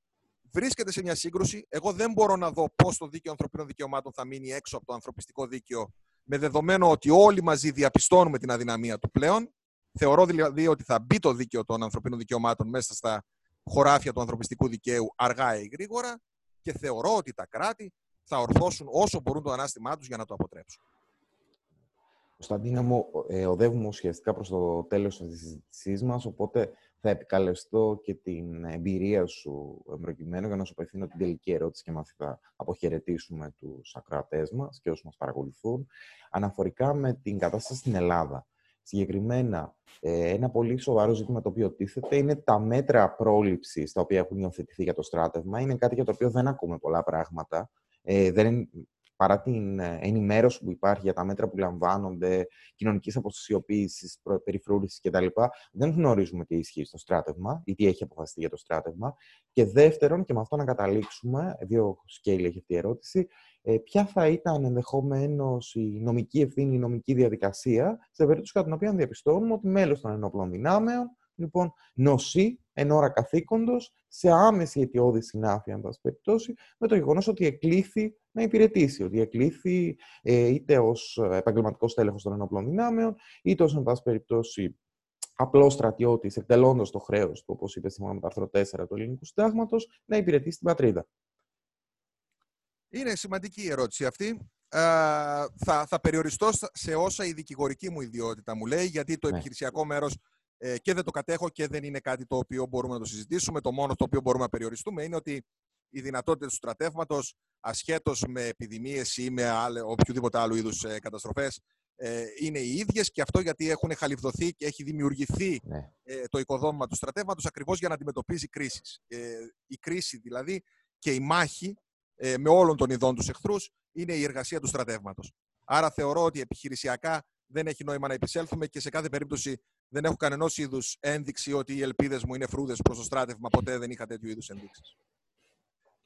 Βρίσκεται σε μια σύγκρουση. Εγώ δεν μπορώ να δω πώς το δίκαιο ανθρωπίνων δικαιωμάτων θα μείνει έξω από το ανθρωπιστικό δίκαιο με δεδομένο ότι όλοι μαζί διαπιστώνουμε την αδυναμία του πλέον. Θεωρώ δηλαδή ότι θα μπει το δίκαιο των ανθρωπίνων δικαιωμάτων μέσα στα χωράφια του ανθρωπιστικού δικαίου αργά ή γρήγορα και θεωρώ ότι τα κράτη θα ορθώσουν όσο μπορούν το ανάστημά τους για να το αποτρέψουν. Κωνσταντίνα μου, ε, οδεύουμε ουσιαστικά προς το τέλος της συζήτησής μας, οπότε θα επικαλεστώ και την εμπειρία σου προκειμένου για να σου απευθύνω την τελική ερώτηση και μας θα αποχαιρετήσουμε τους ακροατές μας και όσους μας παρακολουθούν, αναφορικά με την κατάσταση στην Ελλάδα. Συγκεκριμένα, ε, ένα πολύ σοβαρό ζήτημα το οποίο τίθεται είναι τα μέτρα πρόληψης τα οποία έχουν υιοθετηθεί για το στράτευμα. Είναι κάτι για το οποίο δεν ακούμε πολλά πράγματα. Ε, δεν, παρά την ε, ενημέρωση που υπάρχει για τα μέτρα που λαμβάνονται, κοινωνικής αποστασιοποίησης, περιφρούρησης κτλ., δεν γνωρίζουμε τι ισχύει στο στράτευμα ή τι έχει αποφασιστεί για το στράτευμα. Και δεύτερον, και με αυτό να καταλήξουμε, δύο σκέλη έχει αυτή η ερώτηση, ε, ποια θα ήταν ενδεχομένως η νομική ευθύνη, η νομική διαδικασία, σε περίπτωση κατά την οποία διαπιστώνουμε ότι μέλος των ενόπλων δυνάμεων λοιπόν νοσεί εν ώρα καθήκοντος σε άμεση αιτιώδης συνάφεια, εν πάση περιπτώσει, με το γεγονός ότι εκλήθη να υπηρετήσει. Ότι εκλήθη ε, είτε ως επαγγελματικός τέλεχο των ενόπλων δυνάμεων, είτε ως, εν πάση περιπτώσει, απλός στρατιώτης, εκτελώντας το χρέος του, όπως είπε σύμφωνα με το άρθρο 4 του Ελληνικού Συντάγματος, να υπηρετήσει την πατρίδα. Είναι σημαντική η ερώτηση αυτή. Ε, θα, θα περιοριστώ σε όσα η δικηγορική μου ιδιότητα μου λέει, γιατί το ναι. επιχειρησιακό μέρος ε, και δεν το κατέχω και δεν είναι κάτι το οποίο μπορούμε να το συζητήσουμε. Το μόνο το οποίο μπορούμε να περιοριστούμε είναι ότι οι δυνατότητες του στρατεύματος, ασχέτως με επιδημίες ή με οποιοδήποτε άλλο είδους ε, καταστροφές, ε, είναι οι ίδιες και αυτό γιατί έχουν χαλιβδοθεί και έχει δημιουργηθεί ναι. ε, το οικοδόμημα του στρατεύματος ακριβώς για να αντιμετωπίζει κρίσεις. Ε, η κρίση δηλαδή και η μάχη ε, με όλων των ειδών τους εχθρούς είναι η εργασία του στρατεύματος. Άρα θεωρώ ότι επιχειρησιακά δεν έχει νόημα να επισέλθουμε και σε κάθε περίπτωση δεν έχω κανένα είδους ένδειξη ότι οι ελπίδες μου είναι φρούδες προς το στράτευμα. Ποτέ δεν είχα τέτοιου είδους ενδείξεις.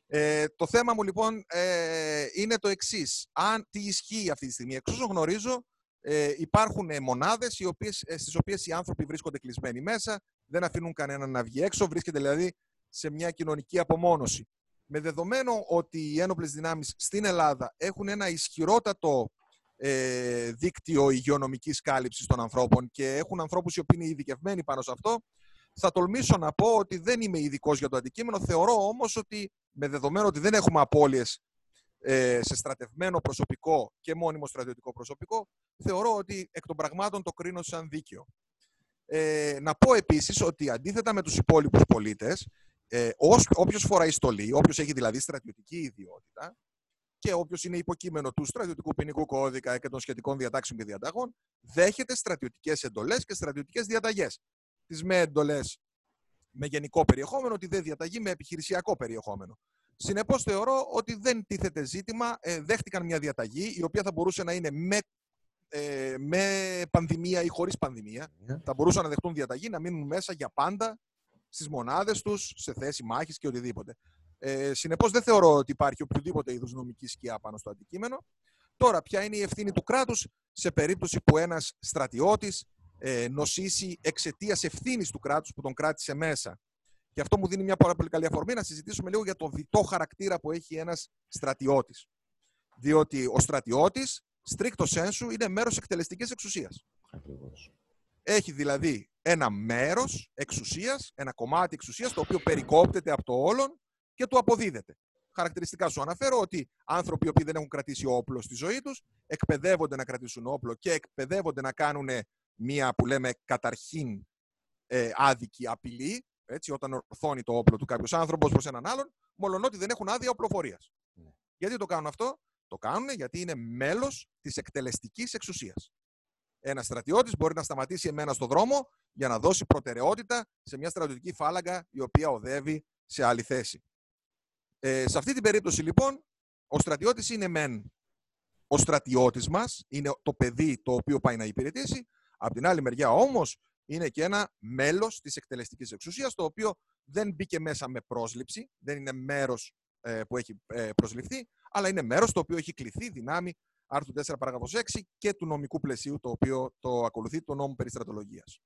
Ε, το θέμα μου λοιπόν ε, είναι το εξής. Αν τι ισχύει αυτή τη στιγμή. Εξ όσο γνωρίζω, ε, υπάρχουν μονάδες ε, στις οποίες οι άνθρωποι βρίσκονται κλεισμένοι μέσα, δεν αφήνουν κανέναν να βγει έξω, βρίσκεται δηλαδή σε μια κοινωνική απομόνωση. Με δεδομένο ότι οι ένοπλες δυνάμεις στην Ελλάδα έχουν ένα ισχυρότατο ε, δίκτυο υγειονομικής κάλυψης των ανθρώπων και έχουν ανθρώπους οι οποίοι είναι ειδικευμένοι πάνω σε αυτό, θα τολμήσω να πω ότι δεν είμαι ειδικός για το αντικείμενο. Θεωρώ όμως ότι με δεδομένο ότι δεν έχουμε απώλειες ε, σε στρατευμένο προσωπικό και μόνιμο στρατιωτικό προσωπικό, θεωρώ ότι εκ των πραγμάτων το κρίνω σαν δίκαιο. Ε, να πω επίσης ότι αντίθετα με τους υπόλοιπους πολίτες, ε, όποιος φοράει στολή, όποιος έχει δηλαδή στρατιωτική ιδιότητα και όποιος είναι υποκείμενο του στρατιωτικού ποινικού κώδικα και των σχετικών διατάξεων και διαταγών, δέχεται στρατιωτικές εντολές και στρατιωτικές διαταγές. Τις με εντολές με γενικό περιεχόμενο, τη δε διαταγή με επιχειρησιακό περιεχόμενο. Συνεπώς, θεωρώ ότι δεν τίθεται ζήτημα. Ε, δέχτηκαν μια διαταγή η οποία θα μπορούσε να είναι με, ε, με πανδημία ή χωρίς πανδημία. Ναι. Θα μπορούσαν να δεχτούν διαταγή να μείνουν μέσα για πάντα στις μονάδες τους, σε θέση μάχης και οτιδήποτε. Ε, Συνεπώς, δεν θεωρώ ότι υπάρχει οποιοδήποτε είδους νομική σκιά πάνω στο αντικείμενο. Τώρα, ποια είναι η ευθύνη του κράτους σε περίπτωση που ένας στρατιώτης ε, νοσήσει εξαιτίας ευθύνης του κράτους που τον κράτησε μέσα και αυτό μου δίνει μια πάρα πολύ καλή αφορμή να συζητήσουμε λίγο για το διτό χαρακτήρα που έχει ένας στρατιώτης. Διότι ο στρατιώτης, στρίκτο σένσου, είναι μέρος εκτελεστικής εξουσίας. Έχει δηλαδή ένα μέρος εξουσίας, ένα κομμάτι εξουσίας, το οποίο περικόπτεται από το όλον και του αποδίδεται. Χαρακτηριστικά σου αναφέρω ότι άνθρωποι οι οποίοι δεν έχουν κρατήσει όπλο στη ζωή τους εκπαιδεύονται να κρατήσουν όπλο και εκπαιδεύονται να κάνουν μία που λέμε καταρχήν ε, άδικη απειλή, έτσι, όταν ορθώνει το όπλο του κάποιος άνθρωπος προς έναν άλλον, ότι δεν έχουν άδεια οπλοφορίας. Ναι. Γιατί το κάνουν αυτό, Το κάνουν γιατί είναι μέλος της εκτελεστικής εξουσίας. Ένας στρατιώτης μπορεί να σταματήσει εμένα στο δρόμο για να δώσει προτεραιότητα σε μια στρατιωτική φάλαγγα η οποία οδεύει σε άλλη θέση. Ε, σε αυτή την περίπτωση λοιπόν, ο στρατιώτης είναι μεν ο στρατιώτης μας, είναι το παιδί το οποίο πάει να υπηρετήσει. Απ' την άλλη μεριά όμως, είναι και ένα μέλος της εκτελεστικής εξουσίας, το οποίο δεν μπήκε μέσα με πρόσληψη, δεν είναι μέρος ε, που έχει ε, προσληφθεί, αλλά είναι μέρος το οποίο έχει κληθεί δυνάμει άρθρου 4 παράγραφος 6 και του νομικού πλαισίου το οποίο το ακολουθεί το νόμο περί στρατολογίας.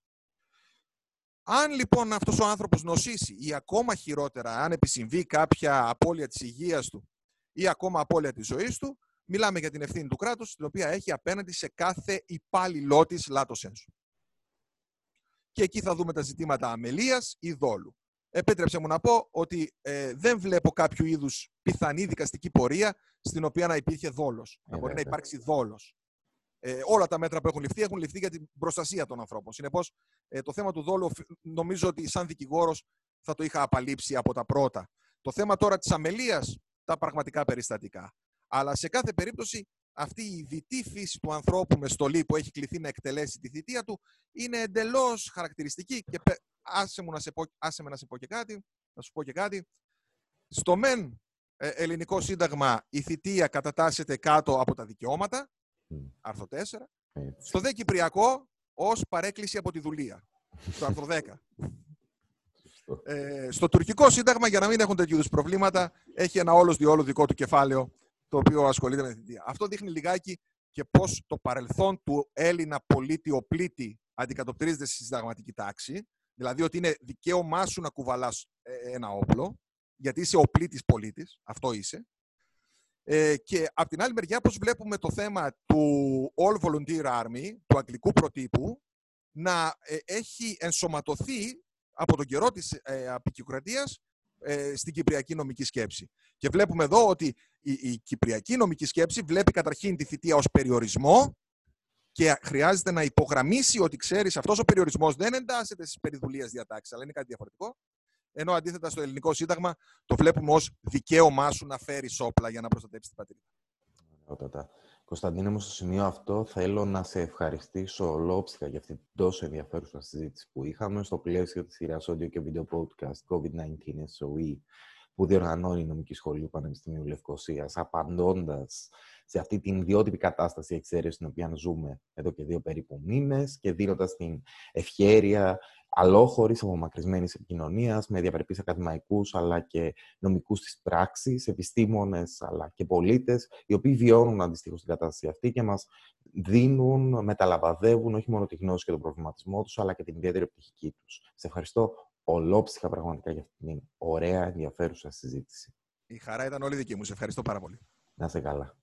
Αν λοιπόν αυτός ο άνθρωπος νοσήσει ή ακόμα χειρότερα, αν επισυμβεί κάποια απώλεια της υγείας του ή ακόμα απώλεια της ζωής του, μιλάμε για την ευθύνη του κράτους, την οποία έχει απέναντι σε κάθε υπάλληλό της λάτος ένσου και εκεί θα δούμε τα ζητήματα αμελίας ή δόλου. Επέτρεψε μου να πω ότι ε, δεν βλέπω κάποιο είδους πιθανή δικαστική πορεία στην οποία να υπήρχε δόλος. να μπορεί να υπάρξει δόλος. Ε, όλα τα μέτρα που έχουν ληφθεί έχουν ληφθεί για την προστασία των ανθρώπων. Συνεπώς, ε, το θέμα του δόλου νομίζω ότι σαν δικηγόρος θα το είχα απαλείψει από τα πρώτα. Το θέμα τώρα της αμελίας, τα πραγματικά περιστατικά. Αλλά σε κάθε περίπτωση αυτή η δυτή φύση του ανθρώπου με στολή που έχει κληθεί να εκτελέσει τη θητεία του είναι εντελώς χαρακτηριστική και άσε, μου να σε πω, άσε με να σε πω και κάτι, να σου πω και κάτι. Στο μεν ε, ελληνικό σύνταγμα η θητεία κατατάσσεται κάτω από τα δικαιώματα, άρθρο 4. Στο δε Κυπριακό ως παρέκκληση από τη δουλεία, στο άρθρο 10. Ε, στο τουρκικό σύνταγμα, για να μην έχουν τέτοιου προβλήματα, έχει ένα όλος διόλου δικό του κεφάλαιο το οποίο ασχολείται με τη θητεία. Αυτό δείχνει λιγάκι και πώς το παρελθόν του Έλληνα πολίτη οπλίτη αντικατοπτρίζεται στη συνταγματική τάξη. Δηλαδή ότι είναι δικαίωμά σου να κουβαλάς ε, ένα όπλο, γιατί είσαι οπλίτη πολίτης. Αυτό είσαι. Ε, και από την άλλη μεριά, πώς βλέπουμε το θέμα του All Volunteer Army, του αγγλικού προτύπου, να ε, έχει ενσωματωθεί από τον καιρό της ε, ε, στην κυπριακή νομική σκέψη. Και βλέπουμε εδώ ότι η, η κυπριακή νομική σκέψη βλέπει καταρχήν τη θητεία ως περιορισμό και χρειάζεται να υπογραμμίσει ότι ξέρεις αυτός ο περιορισμός δεν εντάσσεται στις περιδουλίες διατάξεις, αλλά είναι κάτι διαφορετικό. Ενώ αντίθετα στο ελληνικό σύνταγμα το βλέπουμε ως δικαίωμά σου να φέρεις όπλα για να προστατεύσει την πατρίδα. Ωραία. Κωνσταντίνε μου, στο σημείο αυτό θέλω να σε ευχαριστήσω ολόψυχα για αυτή την τόσο ενδιαφέρουσα συζήτηση που είχαμε στο πλαίσιο της σειράς audio και video podcast COVID-19 SOE που διοργανώνει η Νομική Σχολή του Πανεπιστημίου Λευκοσίας, απαντώντας σε αυτή την ιδιότυπη κατάσταση εξαίρεσης στην οποία ζούμε εδώ και δύο περίπου μήνες και δίνοντας την ευχέρεια αλόχωρης, απομακρυσμένης επικοινωνία με διαπρεπεί ακαδημαϊκούς αλλά και νομικούς της πράξης, επιστήμονες αλλά και πολίτες, οι οποίοι βιώνουν αντιστοίχως την κατάσταση αυτή και μας δίνουν, μεταλαμπαδεύουν όχι μόνο τη γνώση και τον προβληματισμό τους, αλλά και την ιδιαίτερη πτυχική τους. Σε ευχαριστώ ολόψυχα πραγματικά για αυτή την ωραία, ενδιαφέρουσα συζήτηση. Η χαρά ήταν όλη δική μου. Σε ευχαριστώ πάρα πολύ. Να σε καλά.